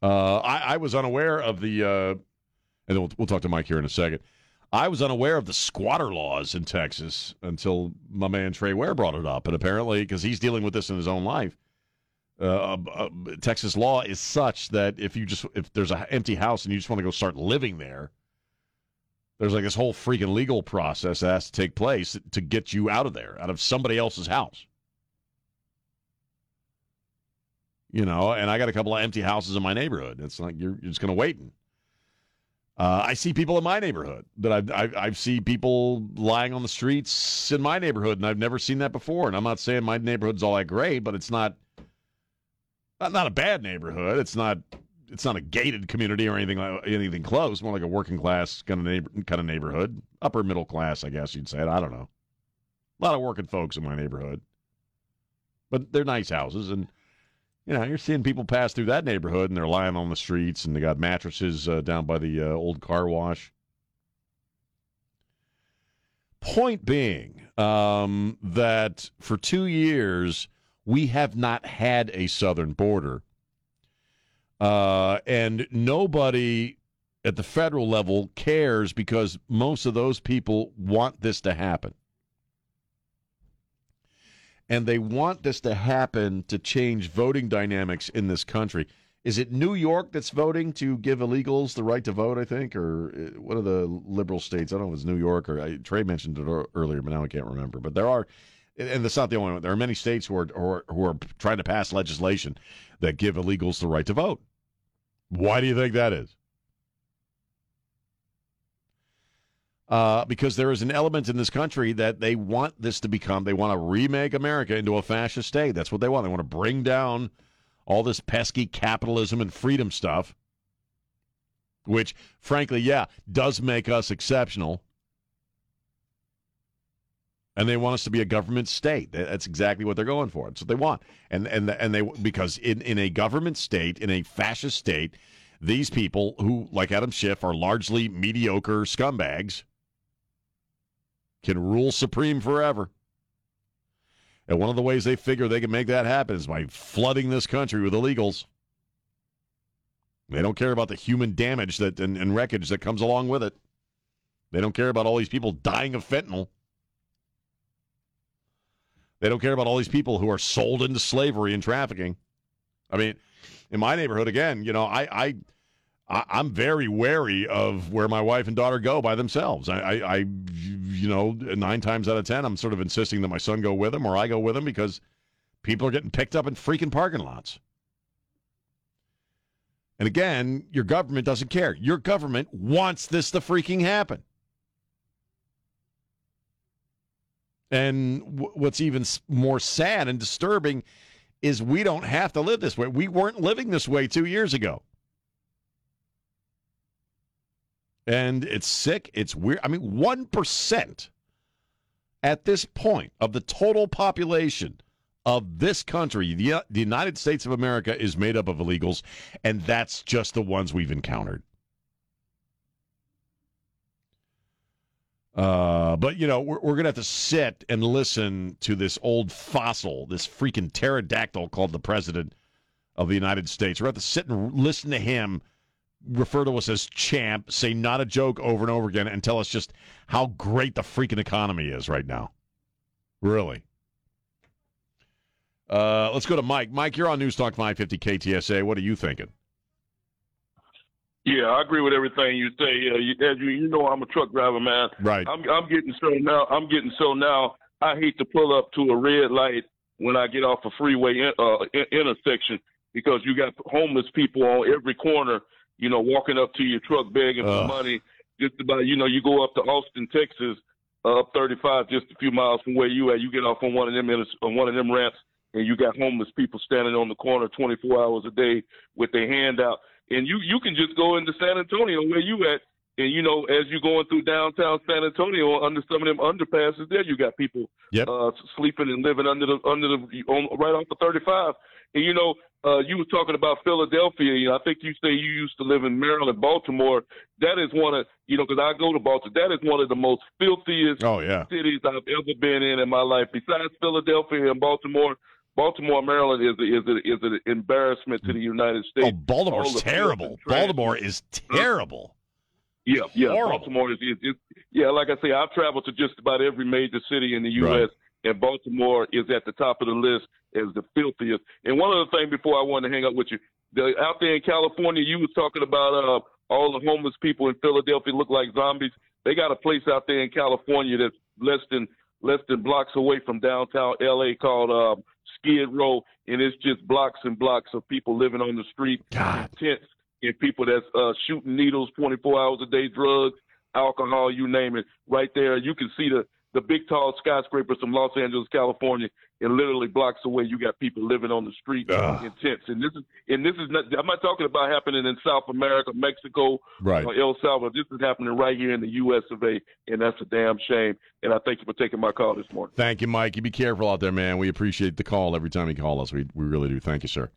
Uh, I, I was unaware of the, uh, and then we'll, we'll talk to Mike here in a second. I was unaware of the squatter laws in Texas until my man Trey Ware brought it up, and apparently, because he's dealing with this in his own life, uh, Texas law is such that if you just if there's an empty house and you just want to go start living there, there's like this whole freaking legal process that has to take place to get you out of there, out of somebody else's house. You know, and I got a couple of empty houses in my neighborhood. It's like you're, you're just going to wait. Uh, I see people in my neighborhood that I've, I've I've seen people lying on the streets in my neighborhood, and I've never seen that before. And I'm not saying my neighborhood's all that great, but it's not not, not a bad neighborhood. It's not it's not a gated community or anything like anything close. More like a working class kind of neighbor, kind of neighborhood, upper middle class, I guess you'd say. it. I don't know. A lot of working folks in my neighborhood, but they're nice houses, and you know you're seeing people pass through that neighborhood and they're lying on the streets and they got mattresses uh, down by the uh, old car wash. Point being um, that for two years we have not had a southern border. Uh, and nobody at the federal level cares because most of those people want this to happen. And they want this to happen to change voting dynamics in this country. Is it New York that's voting to give illegals the right to vote, I think? Or uh, one of the liberal states? I don't know if it's New York or I, Trey mentioned it earlier, but now I can't remember. But there are and that's not the only one. There are many states who are, who are who are trying to pass legislation that give illegals the right to vote. Why do you think that is? Uh, because there is an element in this country that they want this to become. They want to remake America into a fascist state. That's what they want. They want to bring down all this pesky capitalism and freedom stuff, which, frankly, yeah, does make us exceptional and they want us to be a government state. That's exactly what they're going for. That's what they want. And and and they because in in a government state, in a fascist state, these people who like Adam Schiff are largely mediocre scumbags can rule supreme forever. And one of the ways they figure they can make that happen is by flooding this country with illegals. They don't care about the human damage that and, and wreckage that comes along with it. They don't care about all these people dying of fentanyl. They don't care about all these people who are sold into slavery and trafficking. I mean, in my neighborhood, again, you know, I, I, I I'm very wary of where my wife and daughter go by themselves. I, I, I, you know, nine times out of ten, I'm sort of insisting that my son go with them or I go with them because people are getting picked up in freaking parking lots. And again, your government doesn't care. Your government wants this to freaking happen. And w- what's even more sad and disturbing is we don't have to live this way. We weren't living this way two years ago. And it's sick. It's weird. I mean, 1% at this point of the total population of this country, the, the United States of America, is made up of illegals, and that's just the ones we've encountered. Uh, but you know, we're, we're gonna have to sit and listen to this old fossil, this freaking pterodactyl called the president of the United States. We're gonna have to sit and listen to him refer to us as champ, say not a joke over and over again, and tell us just how great the freaking economy is right now. Really. Uh, let's go to Mike. Mike, you're on News Talk 550 KTSA. What are you thinking? Yeah, I agree with everything you say. Uh, you, as you, you know, I'm a truck driver, man. Right. I'm, I'm getting so now. I'm getting so now. I hate to pull up to a red light when I get off a freeway in, uh, in, intersection because you got homeless people on every corner. You know, walking up to your truck begging Ugh. for money. Just about, you know, you go up to Austin, Texas, uh, up 35, just a few miles from where you at. You get off on one of them on one of them ramps, and you got homeless people standing on the corner 24 hours a day with their hand out and you you can just go into San Antonio where you at And you know, as you're going through downtown San Antonio, under some of them underpasses, there you got people Yep. uh, sleeping and living under the under the on, right off the 35. And you know, uh, you were talking about Philadelphia. You know, I think you say you used to live in Maryland, Baltimore. That is one of you know, because I go to Baltimore. That is one of the most filthiest Oh yeah. cities I've ever been in in my life. Besides Philadelphia and Baltimore, Baltimore, Maryland is a, is a, is an embarrassment to the United States. Oh, Baltimore's terrible. filth and trash. Baltimore is terrible. Yeah, yeah. Horrible. Baltimore is, is, is yeah. Like I say, I've traveled to just about every major city in the U.S. Right. and Baltimore is at the top of the list as the filthiest. And one other thing before I want to hang up with you, the, out there in California, you was talking about uh, all the homeless people in Philadelphia look like zombies. They got a place out there in California that's less than less than blocks away from downtown L.A. called um, Skid Row, and it's just blocks and blocks of people living on the street God. tents and people that's uh, shooting needles 24 hours a day, drugs, alcohol, you name it. Right there, you can see the the big tall skyscrapers from Los Angeles, California, and literally blocks away, you got people living on the street Ugh. in tents. And this is and this is not. I'm not talking about happening in South America, Mexico, Right. or El Salvador. This is happening right here in the U.S. of A. And that's a damn shame. And I thank you for taking my call this morning. Thank you, Mike. You be careful out there, man. We appreciate the call every time you call us. We we really do. Thank you, sir.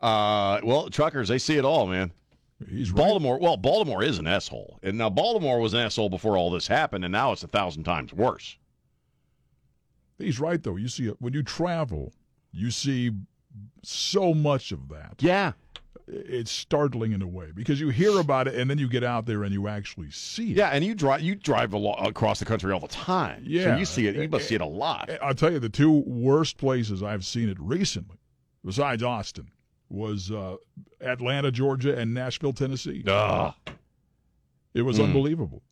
Uh, well, truckers, they see it all, man. He's right. Baltimore, well, Baltimore is an asshole, and now Baltimore was an asshole before all this happened, and now it's a thousand times worse. He's right though. You see, when you travel, you see so much of that. Yeah, It's startling in a way because you hear about it and then you get out there and you actually see it. yeah, and you drive you drive a lot across the country all the time. so Yeah. you see it. You must see it a lot. I'll tell you the two worst places I've seen it recently, besides Austin, was uh, Atlanta, Georgia, and Nashville, Tennessee. Ugh. It was Mm. unbelievable.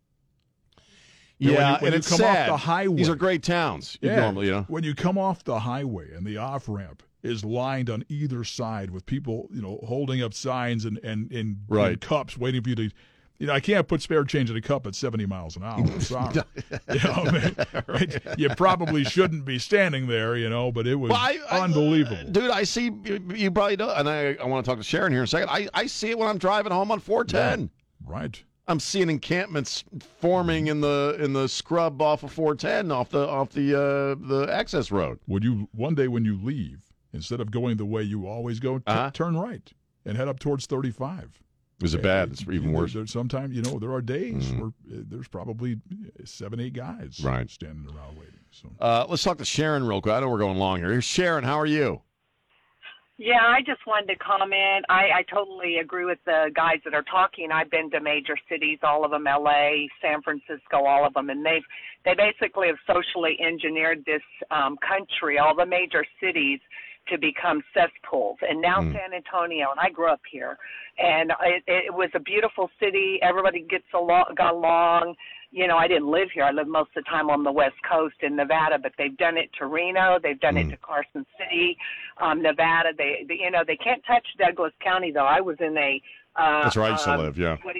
Yeah, when you- when and it's come off sad. the highway- These are great towns. Yeah, Normally, you know. when you come off the highway and the off ramp is lined on either side with people, you know, holding up signs and and, and, Right. and cups waiting for you to. You know, I can't put spare change in a cup at 70 miles an hour. Sorry. you, know, man, you probably shouldn't be standing there, you know, but it was Well, I- I- unbelievable. Dude, I see you, you probably know, and I, I want to talk to Sharon here in a second. I, I see it when I'm driving home on 410. right. I'm seeing encampments forming in the in the scrub off of 410 off the off the uh, the access road. When you one day when you leave, instead of going the way you always go, t- Uh-huh. turn right and head up towards 35. Is it bad? It's even worse. there- sometimes you know there are days where uh, there's probably seven, eight guys Right. standing around waiting. So Uh, let's talk to Sharon real quick. I know we're going long here. Here's Sharon. How are you? Yeah, I just wanted to comment. I, I totally agree with the guys that are talking. I've been to major cities, all of them, L.A., San Francisco, all of them, and they've they basically have socially engineered this um, country, all the major cities, to become cesspools. And now Mm. San Antonio, and I grew up here, and it, it was a beautiful city. Everybody gets along, got along. You know, I didn't live here. I lived most of the time on the West Coast in Nevada, but they've done it to Reno. They've done it to Carson City, um, Nevada. They, they, you know, they can't touch Douglas County though. I was in a. Uh, That's where I used to um, live, yeah. what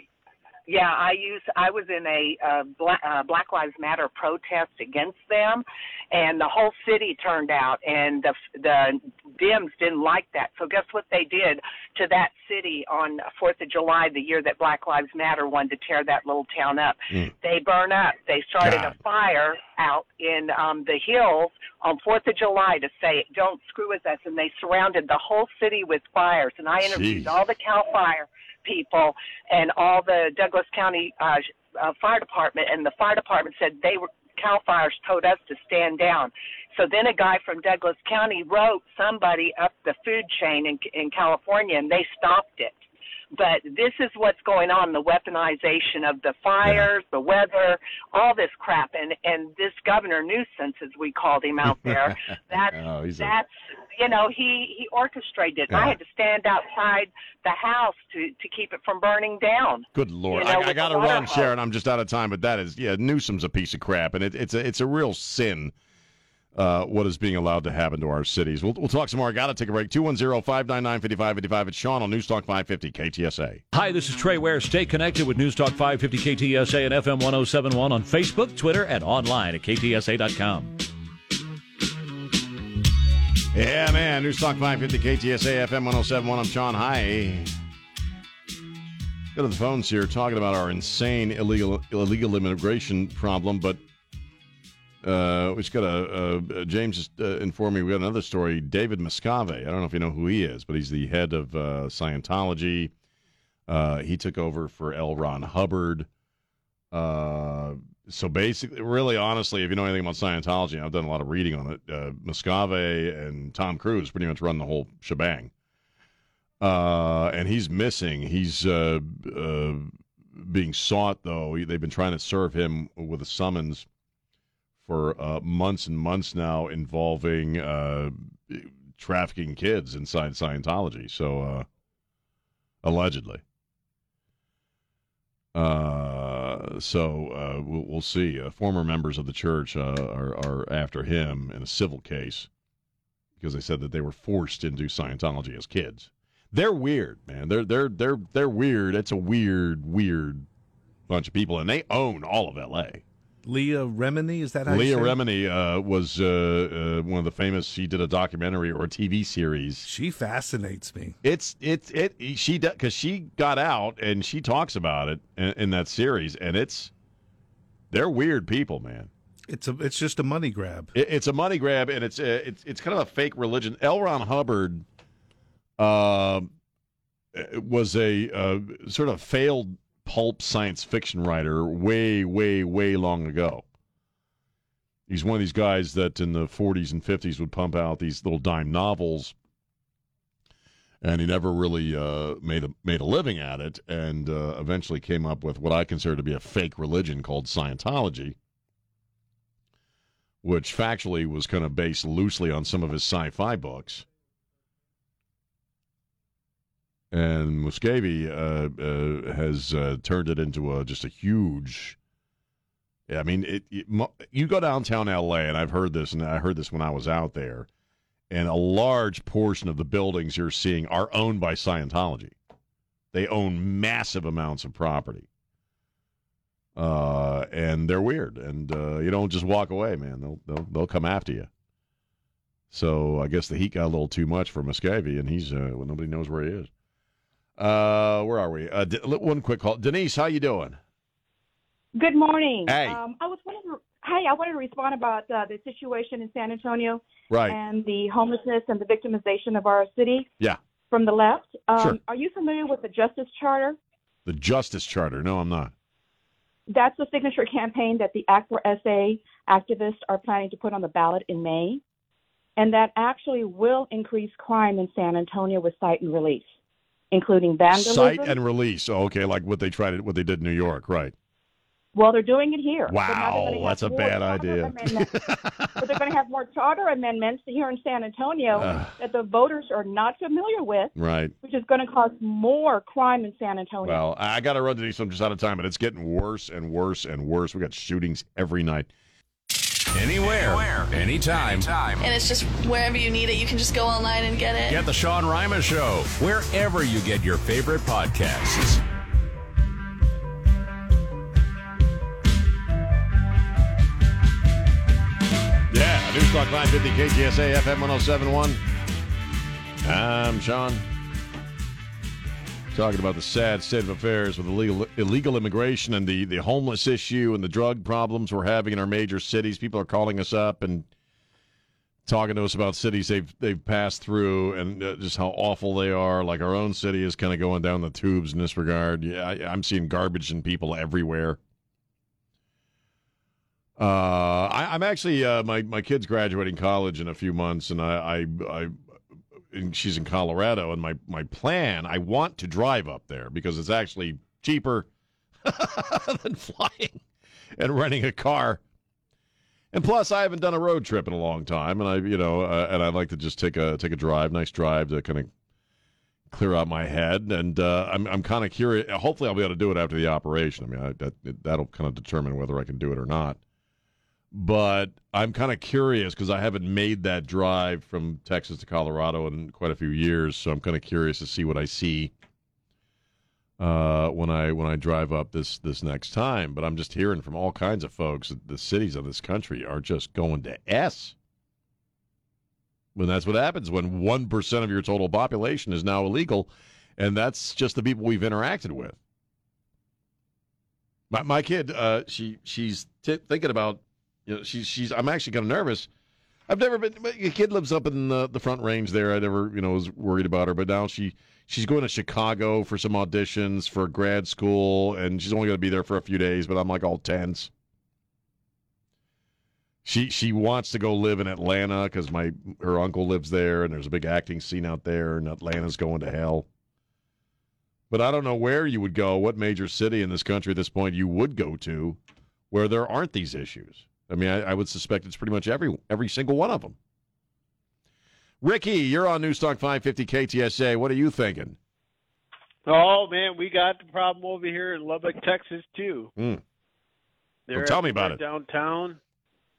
yeah, I used. I was in a uh, Black, uh, Black Lives Matter protest against them, and the whole city turned out, and the the Dems didn't like that. So guess what they did to that city on Fourth of July, the year that Black Lives Matter wanted to tear that little town up? Mm. They burn up. They started God. a fire out in um, the hills on Fourth of July to say, "Don't screw with us," and they surrounded the whole city with fires. And I interviewed Jeez. all the Cal Fire people and all the Douglas County uh, uh, Fire Department, and the fire department said they were Cal Fires told us to stand down. So then a guy from Douglas County wrote somebody up the food chain in, in California, and they stopped it. But this is what's going on: the weaponization of the fires, the weather, all this crap, and and this Governor Nuisance, as we called him out there, that's Oh, he's a- that's you know he he orchestrated it. And I had to stand outside the house to to keep it from burning down. Good lord, You know, I, I got water run. Sharon. I'm just out of time, but that is yeah, Newsom's a piece of crap, and it, it's a it's a real sin. Uh, what is being allowed to happen to our cities? We'll, we'll talk some more. I got to take a break. 210 599 5555. It's Sean on News Talk 550 KTSA. Hi, this is Trey Ware. Stay connected with News Talk 550 KTSA and FM 1071 on Facebook, Twitter, and online at KTSA.com. Yeah, man. News Talk 550 KTSA FM 1071. I'm Sean. Hi. Go to the phones here talking about our insane illegal illegal immigration problem, but uh, we just got a uh, James just uh, informed me we got another story. David Miscavige. I don't know if you know who he is, but he's the head of uh, Scientology. Uh, he took over for L. Ron Hubbard. Uh, so basically, really, honestly, if you know anything about Scientology, I've done a lot of reading on it. Uh, and Tom Cruise pretty much run the whole shebang. Uh, and he's missing. He's being sought, though. They've been trying to serve him with a summons for uh, months and months now, involving uh, trafficking kids inside Scientology. So, uh, allegedly. Uh, so uh, we'll, we'll see. Uh, former members of the church are, are after him in a civil case because they said that they were forced into Scientology as kids. They're weird, man. They're they're they're they're weird. It's a weird, weird bunch of people, and they own all of L.A. Leah Remini, is that how Leah you say it? Remini uh, was uh, uh, one of the famous. She did a documentary or a TV series. She fascinates me. It's it's it. She because she got out and she talks about it in, in that series, and it's they're weird people, man. It's a it's just a money grab. It, it's a money grab, and it's uh, it's it's kind of a fake religion. L. Ron Hubbard uh, was a uh, sort of failed pulp science fiction writer way, way, way long ago. He's one of these guys that in the 40s and 50s would pump out these little dime novels, and he never really uh, made a made a living at it, and uh, eventually came up with what I consider to be a fake religion called Scientology, which factually was kind of based loosely on some of his sci-fi books. And Miscavige uh, uh, has uh, turned it into a just a huge. I mean, it, it, you go downtown L.A. and I've heard this, and I heard this when I was out there, and a large portion of the buildings you're seeing are owned by Scientology. They own massive amounts of property, uh, and they're weird, and uh, you don't just walk away, man. They'll they'll they'll come after you. So I guess the heat got a little too much for Miscavige, and he's uh, well, nobody knows where he is. Uh, where are we? Uh, one quick call. Denise, how you doing? Good morning. Hey. Um, I was wondering. Hey, I wanted to respond about uh, the situation in San Antonio Right. and the homelessness and the victimization of our city Yeah. from the left. Um, Sure. Are you familiar with the Justice Charter? The Justice Charter. No, I'm not. That's the signature campaign that the Act for SA activists are planning to put on the ballot in May, and that actually will increase crime in San Antonio with cite and release, including vandalism. Cite and release. Oh, okay, like what they tried, what they did in New York, right? well, they're doing it here. But now they're Wow, that's a bad idea. but they're going to have more charter amendments here in San Antonio Ugh. that the voters are not familiar with, Right. which is going to cause more crime in San Antonio. Well, I got to run Denise. I'm just out of time, but it's getting worse and worse and worse. We got shootings every night. Anywhere, anytime. And it's just wherever you need it, you can just go online and get it. Get the Sean Rima Show wherever you get your favorite podcasts. Yeah, News Talk 550 KTSA FM 1071. I'm Sean. Talking about the sad state of affairs with illegal, illegal immigration and the, the homeless issue and the drug problems we're having in our major cities. People are calling us up and talking to us about cities they've they've passed through and uh, just how awful they are. Like our own city is kind of going down the tubes in this regard. Yeah, I, I'm seeing garbage and people everywhere. Uh, I, I'm actually uh, my my kid's graduating college in a few months, and I, I, I she's in Colorado, and my my plan I want to drive up there because it's actually cheaper than flying and renting a car. And plus, I haven't done a road trip in a long time, and I, you know, uh, and I'd like to just take a take a drive, nice drive to kind of clear out my head. And uh, I'm I'm kind of curious. Hopefully, I'll be able to do it after the operation. I mean, I, that that'll kind of determine whether I can do it or not. But I'm kind of curious because I haven't made that drive from Texas to Colorado in quite a few years, so I'm kind of curious to see what I see uh, when I when I drive up this this next time. But I'm just hearing from all kinds of folks that the cities of this country are just going to s. When that's what happens when one percent of your total population is now illegal, and that's just the people we've interacted with. My, my kid, uh, she she's t- thinking about, you know, she's she's. I'm actually kind of nervous. I've never been. My kid lives up in the, the Front Range there. I never, you know, was worried about her, but now she she's going to Chicago for some auditions for grad school, and she's only going to be there for a few days. But I'm like all tense. She she wants to go live in Atlanta because my her uncle lives there, and there's a big acting scene out there, and Atlanta's going to hell. But I don't know where you would go, what major city in this country at this point you would go to, where there aren't these issues. I mean, I, I would suspect it's pretty much every every single one of them. Ricky, you're on Newstalk 550 KTSA. What are you thinking? Oh man, we got the problem over here in Lubbock, Texas too. Hmm. They're Well, tell me about it. Downtown.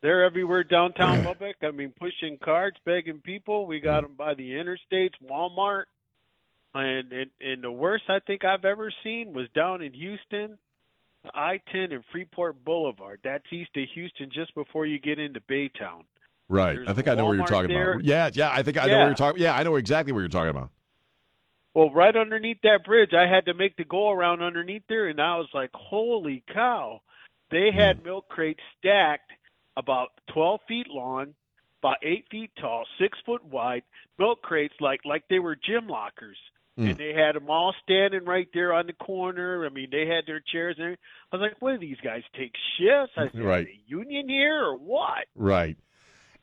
They're everywhere downtown Lubbock. I mean, pushing carts, begging people. We Hmm. got them by the interstates, Walmart, and, and and the worst I think I've ever seen was down in Houston, I-10 and Freeport Boulevard. That's east of Houston, just before you get into Baytown. Right. There's I think I know what you're talking there. about. Yeah, yeah. I think I know Yeah. what you're talking. Yeah, I know exactly what you're talking about. Well, right underneath that bridge, I had to make the go around underneath there, and I was like, "Holy cow!" They hmm. had milk crates stacked about twelve feet long, about eight feet tall, six foot wide. Milk crates like like they were gym lockers, Hmm. and they had them all standing right there on the corner. I mean, they had their chairs there. I was like, "What do these guys take shifts? I said, Right. "Is the union here or what?" Right.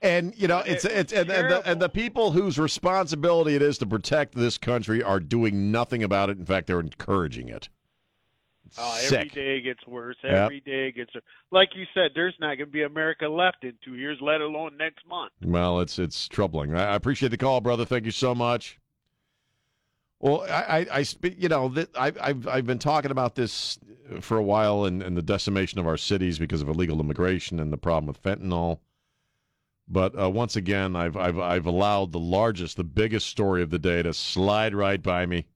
And you know, it's it's and, and, the, and the people whose responsibility it is to protect this country are doing nothing about it. In fact, they're encouraging it. Oh, every day gets worse. Yep. Every day gets worse. like you said. There's not going to be America left in two years, let alone next month. Well, it's it's troubling. I appreciate the call, brother. Thank you so much. Well, I, I, I you know, th- I, I've I've been talking about this for a while, and, and the decimation of our cities because of illegal immigration and the problem with fentanyl. But uh, once again, I've I've I've allowed the largest, the biggest story of the day to slide right by me.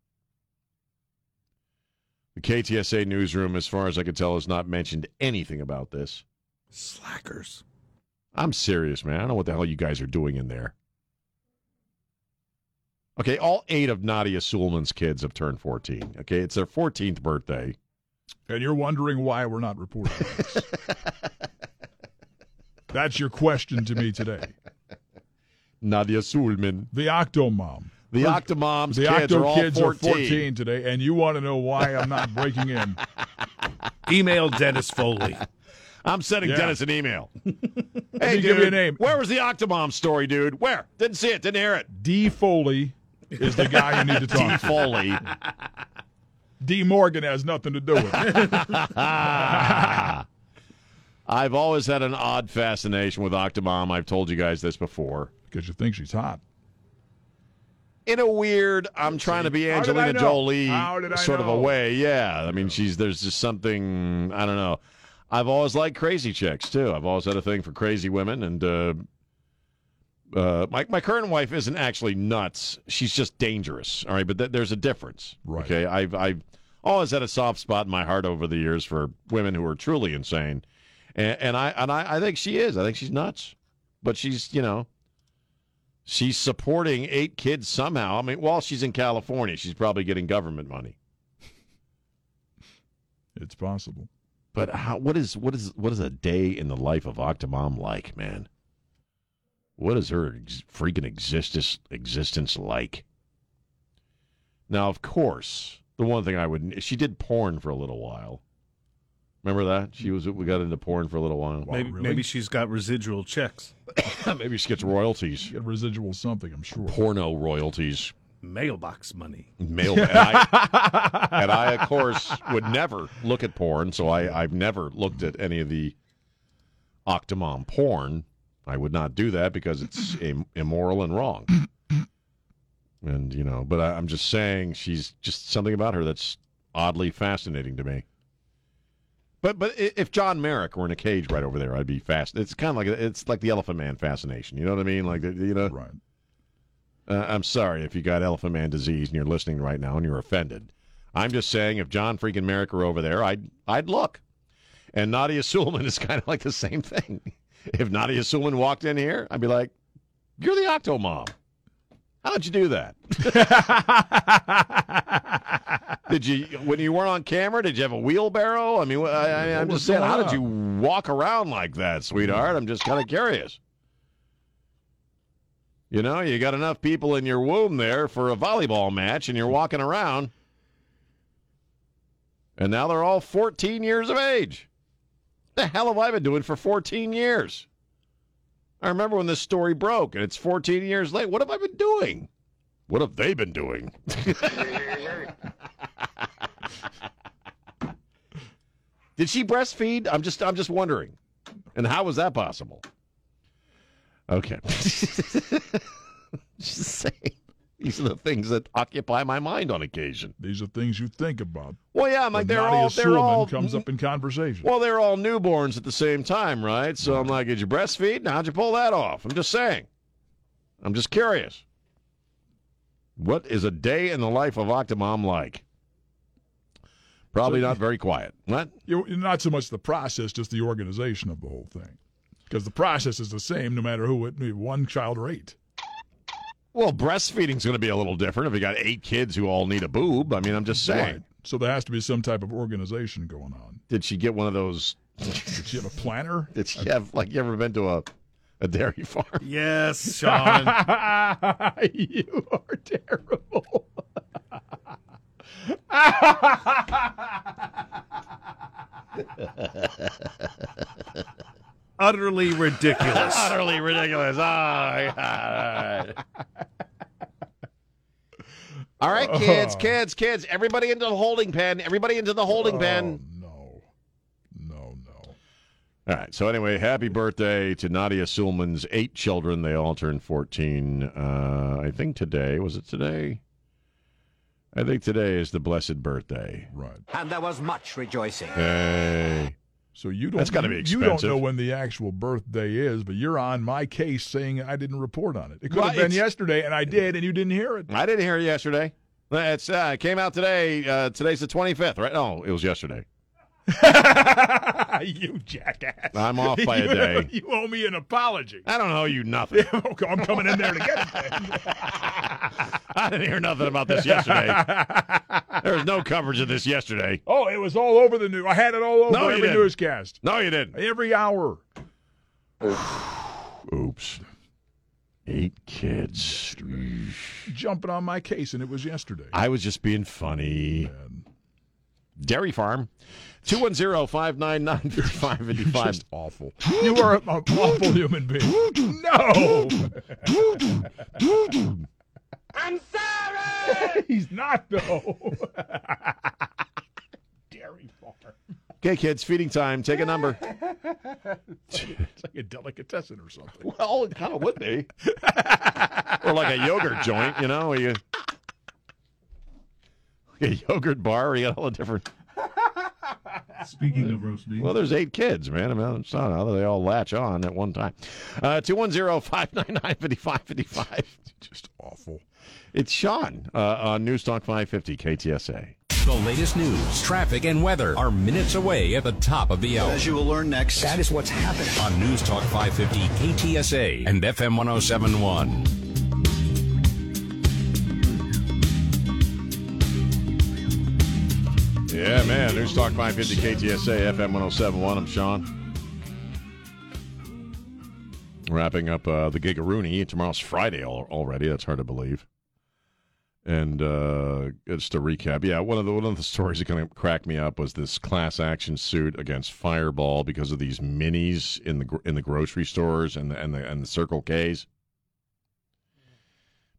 The KTSA newsroom, as far as I can tell, has not mentioned anything about this. Slackers. I'm serious, man. I don't know what the hell you guys are doing in there. Okay, all eight of Nadia Suleman's kids have turned 14. Okay, it's their 14th birthday. And you're wondering why we're not reporting this. That's your question to me today. Nadia Suleman. The Octomom. The Octomom's the kids Octo are all kids 14. are 14 today, and you want to know why I'm not breaking in. Email Dennis Foley. I'm sending Yeah. Dennis an email. Let hey, me give you a name. Where was the Octomom story, dude? Where? Didn't see it. Didn't hear it. D. Foley is the guy you need to talk D. to. Foley. D. Morgan has nothing to do with it. I've always had an odd fascination with Octomom. I've told you guys this before. Because you think she's hot. in a weird I'm trying to be How did I Angelina? Jolie How did I sort of a way. Yeah. I mean she's there's just something I don't know. I've always liked crazy chicks too. I've always had a thing for crazy women and uh uh, my my current wife isn't actually nuts. She's just dangerous. All right, but th- there's a difference. Right. Okay. I've I've always had a soft spot in my heart over the years for women who are truly insane, and, and I and I, I think she is. I think she's nuts, but she's you know she's supporting eight kids somehow. I mean, while she's in California, she's probably getting government money. It's possible. But how, what is what is what is a day in the life of Octomom like, man? What is her ex- freaking existence existence like? Now, of course, the one thing I would she did porn for a little while. Remember that she was we got into porn for a little while. Maybe, maybe she's got residual checks. maybe she gets royalties, Get residual something, I'm sure. porno royalties. Mailbox money. Mail, and, I, and I, of course, would never look at porn, so I, I've never looked at any of the Octomom porn. I would not do that because it's Im- immoral and wrong. And you know, but I, I'm just saying, she's just something about her that's oddly fascinating to me. But but if John Merrick were in a cage right over there, I'd be fast. It's kind of like it's like the Elephant Man fascination. You know what I mean? Like you know, right. uh, I'm sorry if you got Elephant Man disease and you're listening right now and you're offended. I'm just saying if John freaking Merrick were over there, I'd I'd look. And Nadia Suleman is kind of like the same thing. If Nadia Suleman walked in here, I'd be like, "You're the Octo Mom. How'd you do that?" did you when you weren't on camera? Did you have a wheelbarrow? I mean, I, I, I'm just saying, how did you walk around like that, sweetheart? I'm just kind of curious. You know, you got enough people in your womb there for a volleyball match, and you're walking around, and now they're all 14 years of age. The hell have I been doing for 14 years? I remember when this story broke, and it's 14 years late. What have I been doing? What have they been doing? Did she breastfeed? I'm just I'm just wondering. And how was that possible? Okay. just saying. These are the things that occupy my mind on occasion. These are things you think about. Well, yeah, I'm like they're all they're Suleman all comes up in conversation. Well, they're all newborns at the same time, right? So I'm like, did you breastfeed? And how'd you pull that off? I'm just saying. I'm just curious. What is a day in the life of Octomom like? Probably not very quiet. What? Not so much the process, just the organization of the whole thing, because the process is the same no matter who it, be one child or eight. Well, breastfeeding's going to be a little different if you got eight kids who all need a boob. I mean, I'm just saying. Right. So there has to be some type of organization going on. Did she get one of those? Did she have a planner? Did she have like you ever been to a a dairy farm? Yes, Sean. you are terrible. Utterly ridiculous. Utterly ridiculous. Oh, all right. All right, kids, Oh. kids, kids. Everybody into the holding pen. Everybody into the holding pen. no. No, no. All right. So anyway, happy birthday to Nadia Suleman's eight children. They all turned 14. Uh, I think today was it today? I think today is the blessed birthday. Right. And there was much rejoicing. Hey. So you don't. That's gotta be You don't know when the actual birthday is, but you're on my case saying I didn't report on it. It could Well, have been yesterday, and I did, and you didn't hear it. I didn't hear it yesterday. It's uh, it came out today. Uh, today's the 25th, right? No, it was yesterday. you jackass! I'm off by a day. You owe me an apology. I don't owe you nothing. Okay, I'm coming in there to get it. I didn't hear nothing about this yesterday. there was no coverage of this yesterday. Oh, it was all over the news. I had it all over No, every didn't. newscast, No, you didn't. every hour. Oops. Eight kids. Jumping on my case, and it was yesterday. I was just being funny. Dairy Farm. 210 599 5555. Just awful. You are an awful human being. No. I'm sorry! He's not though. Dairy farm. Okay, kids, feeding time. Take a number. It's like a delicatessen or something. Well, it kind of would be. or like a yogurt joint, you know, where you. Like a yogurt bar where you got all the different. Speaking of roast beef. Well, there's eight kids, man. I mean, it's not how they all latch on at one time. Uh, 210 599 5555. Just awful. It's Sean uh, on News Talk 550 KTSA. The latest news, traffic, and weather are minutes away at the top of the hour. As you will learn next, That is what's happening. On News Talk 550 KTSA and FM 1071. Yeah, man. News Talk 550 KTSA, FM 1071. I'm Sean. Wrapping up uh, the Gigaroony. Tomorrow's Friday already. That's hard to believe. And uh, just to recap, yeah, one of the one of the stories that kind of cracked me up was this class action suit against Fireball because of these minis in the in the grocery stores and the and the and the Circle K's.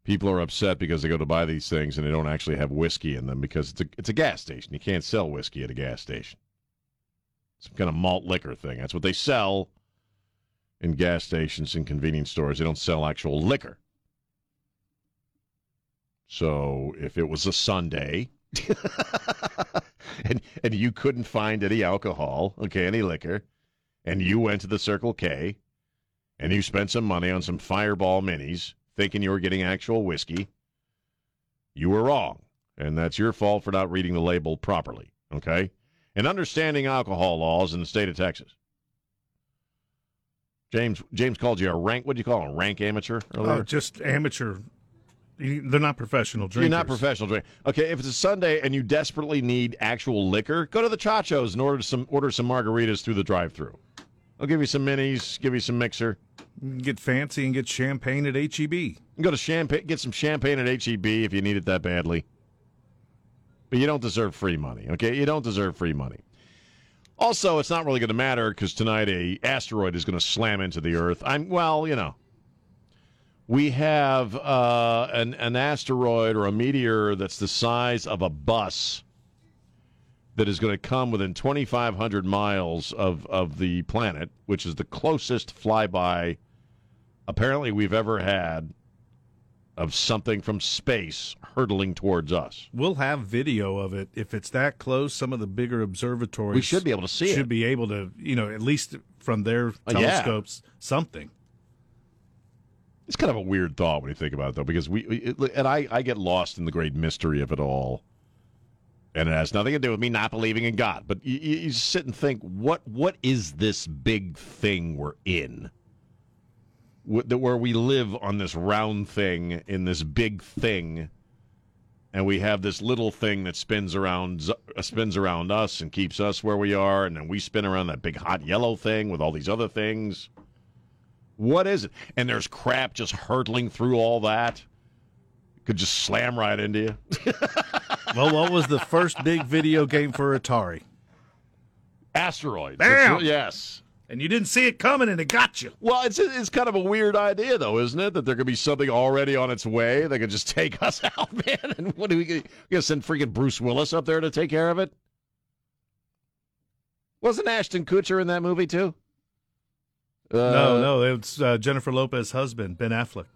People are upset because they go to buy these things and they don't actually have whiskey in them because it's a it's a gas station. You can't sell whiskey at a gas station. Some kind of malt liquor thing. That's what they sell in gas stations and convenience stores. They don't sell actual liquor. So if it was a Sunday and and you couldn't find any alcohol, okay, any liquor, and you went to the Circle K and you spent some money on some Fireball minis thinking you were getting actual whiskey, you were wrong. And that's your fault for not reading the label properly, okay? And understanding alcohol laws in the state of Texas. James James called you a rank. What do you call him? Rank amateur uh, earlier. Oh, just amateur They're not professional drinkers. You're not professional drink. Okay, if it's a Sunday and you desperately need actual liquor, go to the Chachos and order some order some margaritas through the drive-through. I'll give you some minis, give you some mixer. Get fancy and get champagne at HEB. Go to champagne, get some champagne at HEB if you need it that badly. But you don't deserve free money, okay? You don't deserve free money. Also, it's not really going to matter because tonight a asteroid is going to slam into the Earth. I'm well, you know. We have uh, an an asteroid or a meteor that's the size of a bus that is going to come within 2,500 miles of of the planet, which is the closest flyby apparently we've ever had of something from space hurtling towards us. We'll have video of it if it's that close. Some of the bigger observatories We should be able to see should it. be able to, you know, at least from their Uh, yeah. telescopes, something. It's kind of a weird thought when you think about it, though, because we it, and I, I get lost in the great mystery of it all, and it has nothing to do with me not believing in God. But you, you you sit and think, what what is this big thing we're in? That Where we live on this round thing in this big thing, and we have this little thing that spins around uh, spins around us and keeps us where we are, and then we spin around that big hot yellow thing with all these other things. What is it? And there's crap just hurtling through all that. Could just slam right into you. well, what was the first big video game for Atari? Asteroids. Bam! Yes. And you didn't see it coming, and it got you. Well, it's it's kind of a weird idea, though, isn't it? That there could be something already on its way that could just take us out, man. And what do we we gonna send freaking Bruce Willis up there to take care of it? Wasn't Ashton Kutcher in that movie too? no, no, it's uh, Jennifer Lopez's husband, Ben Affleck.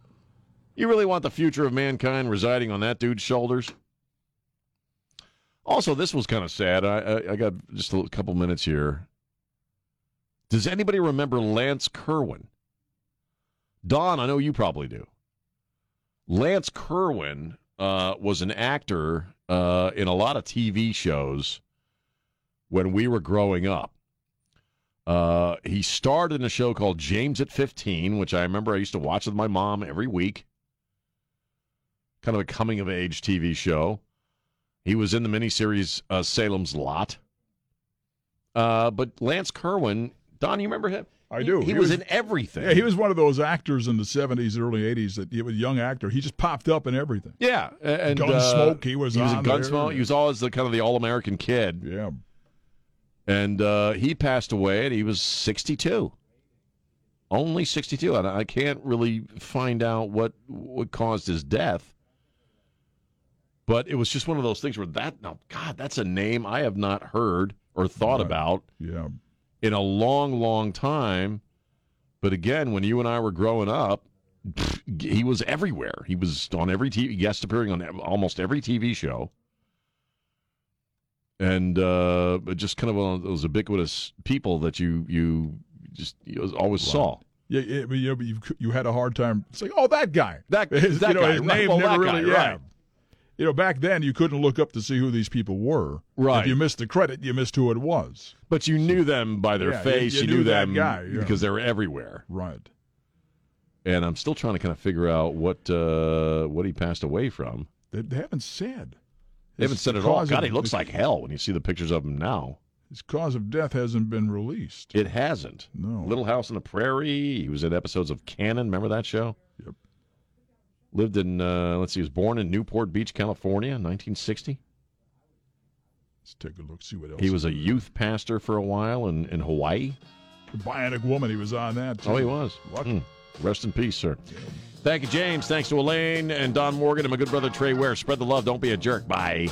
You really want the future of mankind residing on that dude's shoulders? Also, this was kind of sad. I, I, I got just a couple minutes here. Does anybody remember Lance Kerwin? Don, I know you probably do. Lance Kerwin uh, was an actor uh, in a lot of TV shows when we were growing up. Uh, he starred in a show called James at 15, which I remember I used to watch with my mom every week. Kind of a coming of age TV show. He was in the miniseries uh, Salem's Lot. Uh, but Lance Kerwin, Don, you remember him? I do. He, he was, in everything. Yeah, he was one of those actors in the '70s, early '80s that he was a young actor. He just popped up in everything. Yeah, and Gunsmoke, uh, he was he was in on there. Gunsmoke. He was always the kind of the all American kid. Yeah, and uh, he passed away, and he was 62. Only 62, and I can't really find out what what caused his death. But it was just one of those things where that now, God, that's a name I have not heard or thought Right. about yeah. In a long, long time. But again, when you and I were growing up, pfft, he was everywhere. He was on every TV, guest appearing on almost every TV show, and uh, just kind of one of those ubiquitous people that you you just you always saw. Yeah, yeah, but, you know, but you you had a hard time. It's like, oh, that guy. That- His- that you know, guy, his right. name Well, never that really. guy, yeah. right. You know, back then you couldn't look up to see who these people were. Right. If you missed the credit, you missed who it was. But you knew them by their Yeah, face. you You, knew knew, that them guy, yeah. because they were everywhere. Right. And I'm still trying to kind of figure out what uh, what he passed away from. They, they haven't said. They haven't said it all. God, of- he looks like hell when you see the pictures of him now. His cause of death hasn't been released. It hasn't. No. Little House on the Prairie. He was in episodes of Cannon. Remember that show? Yep. Lived in, uh, let's see, he was born in Newport Beach, California, 1960. Let's take a look, see what else. He was a youth pastor for a while in, in Hawaii. The Bionic Woman. He was on that. Too. Oh, he was. Mm. Rest in peace, sir. Thank you, James. Thanks to Elaine and Don Morgan and my good brother Trey Ware. Spread the love. Don't be a jerk. Bye.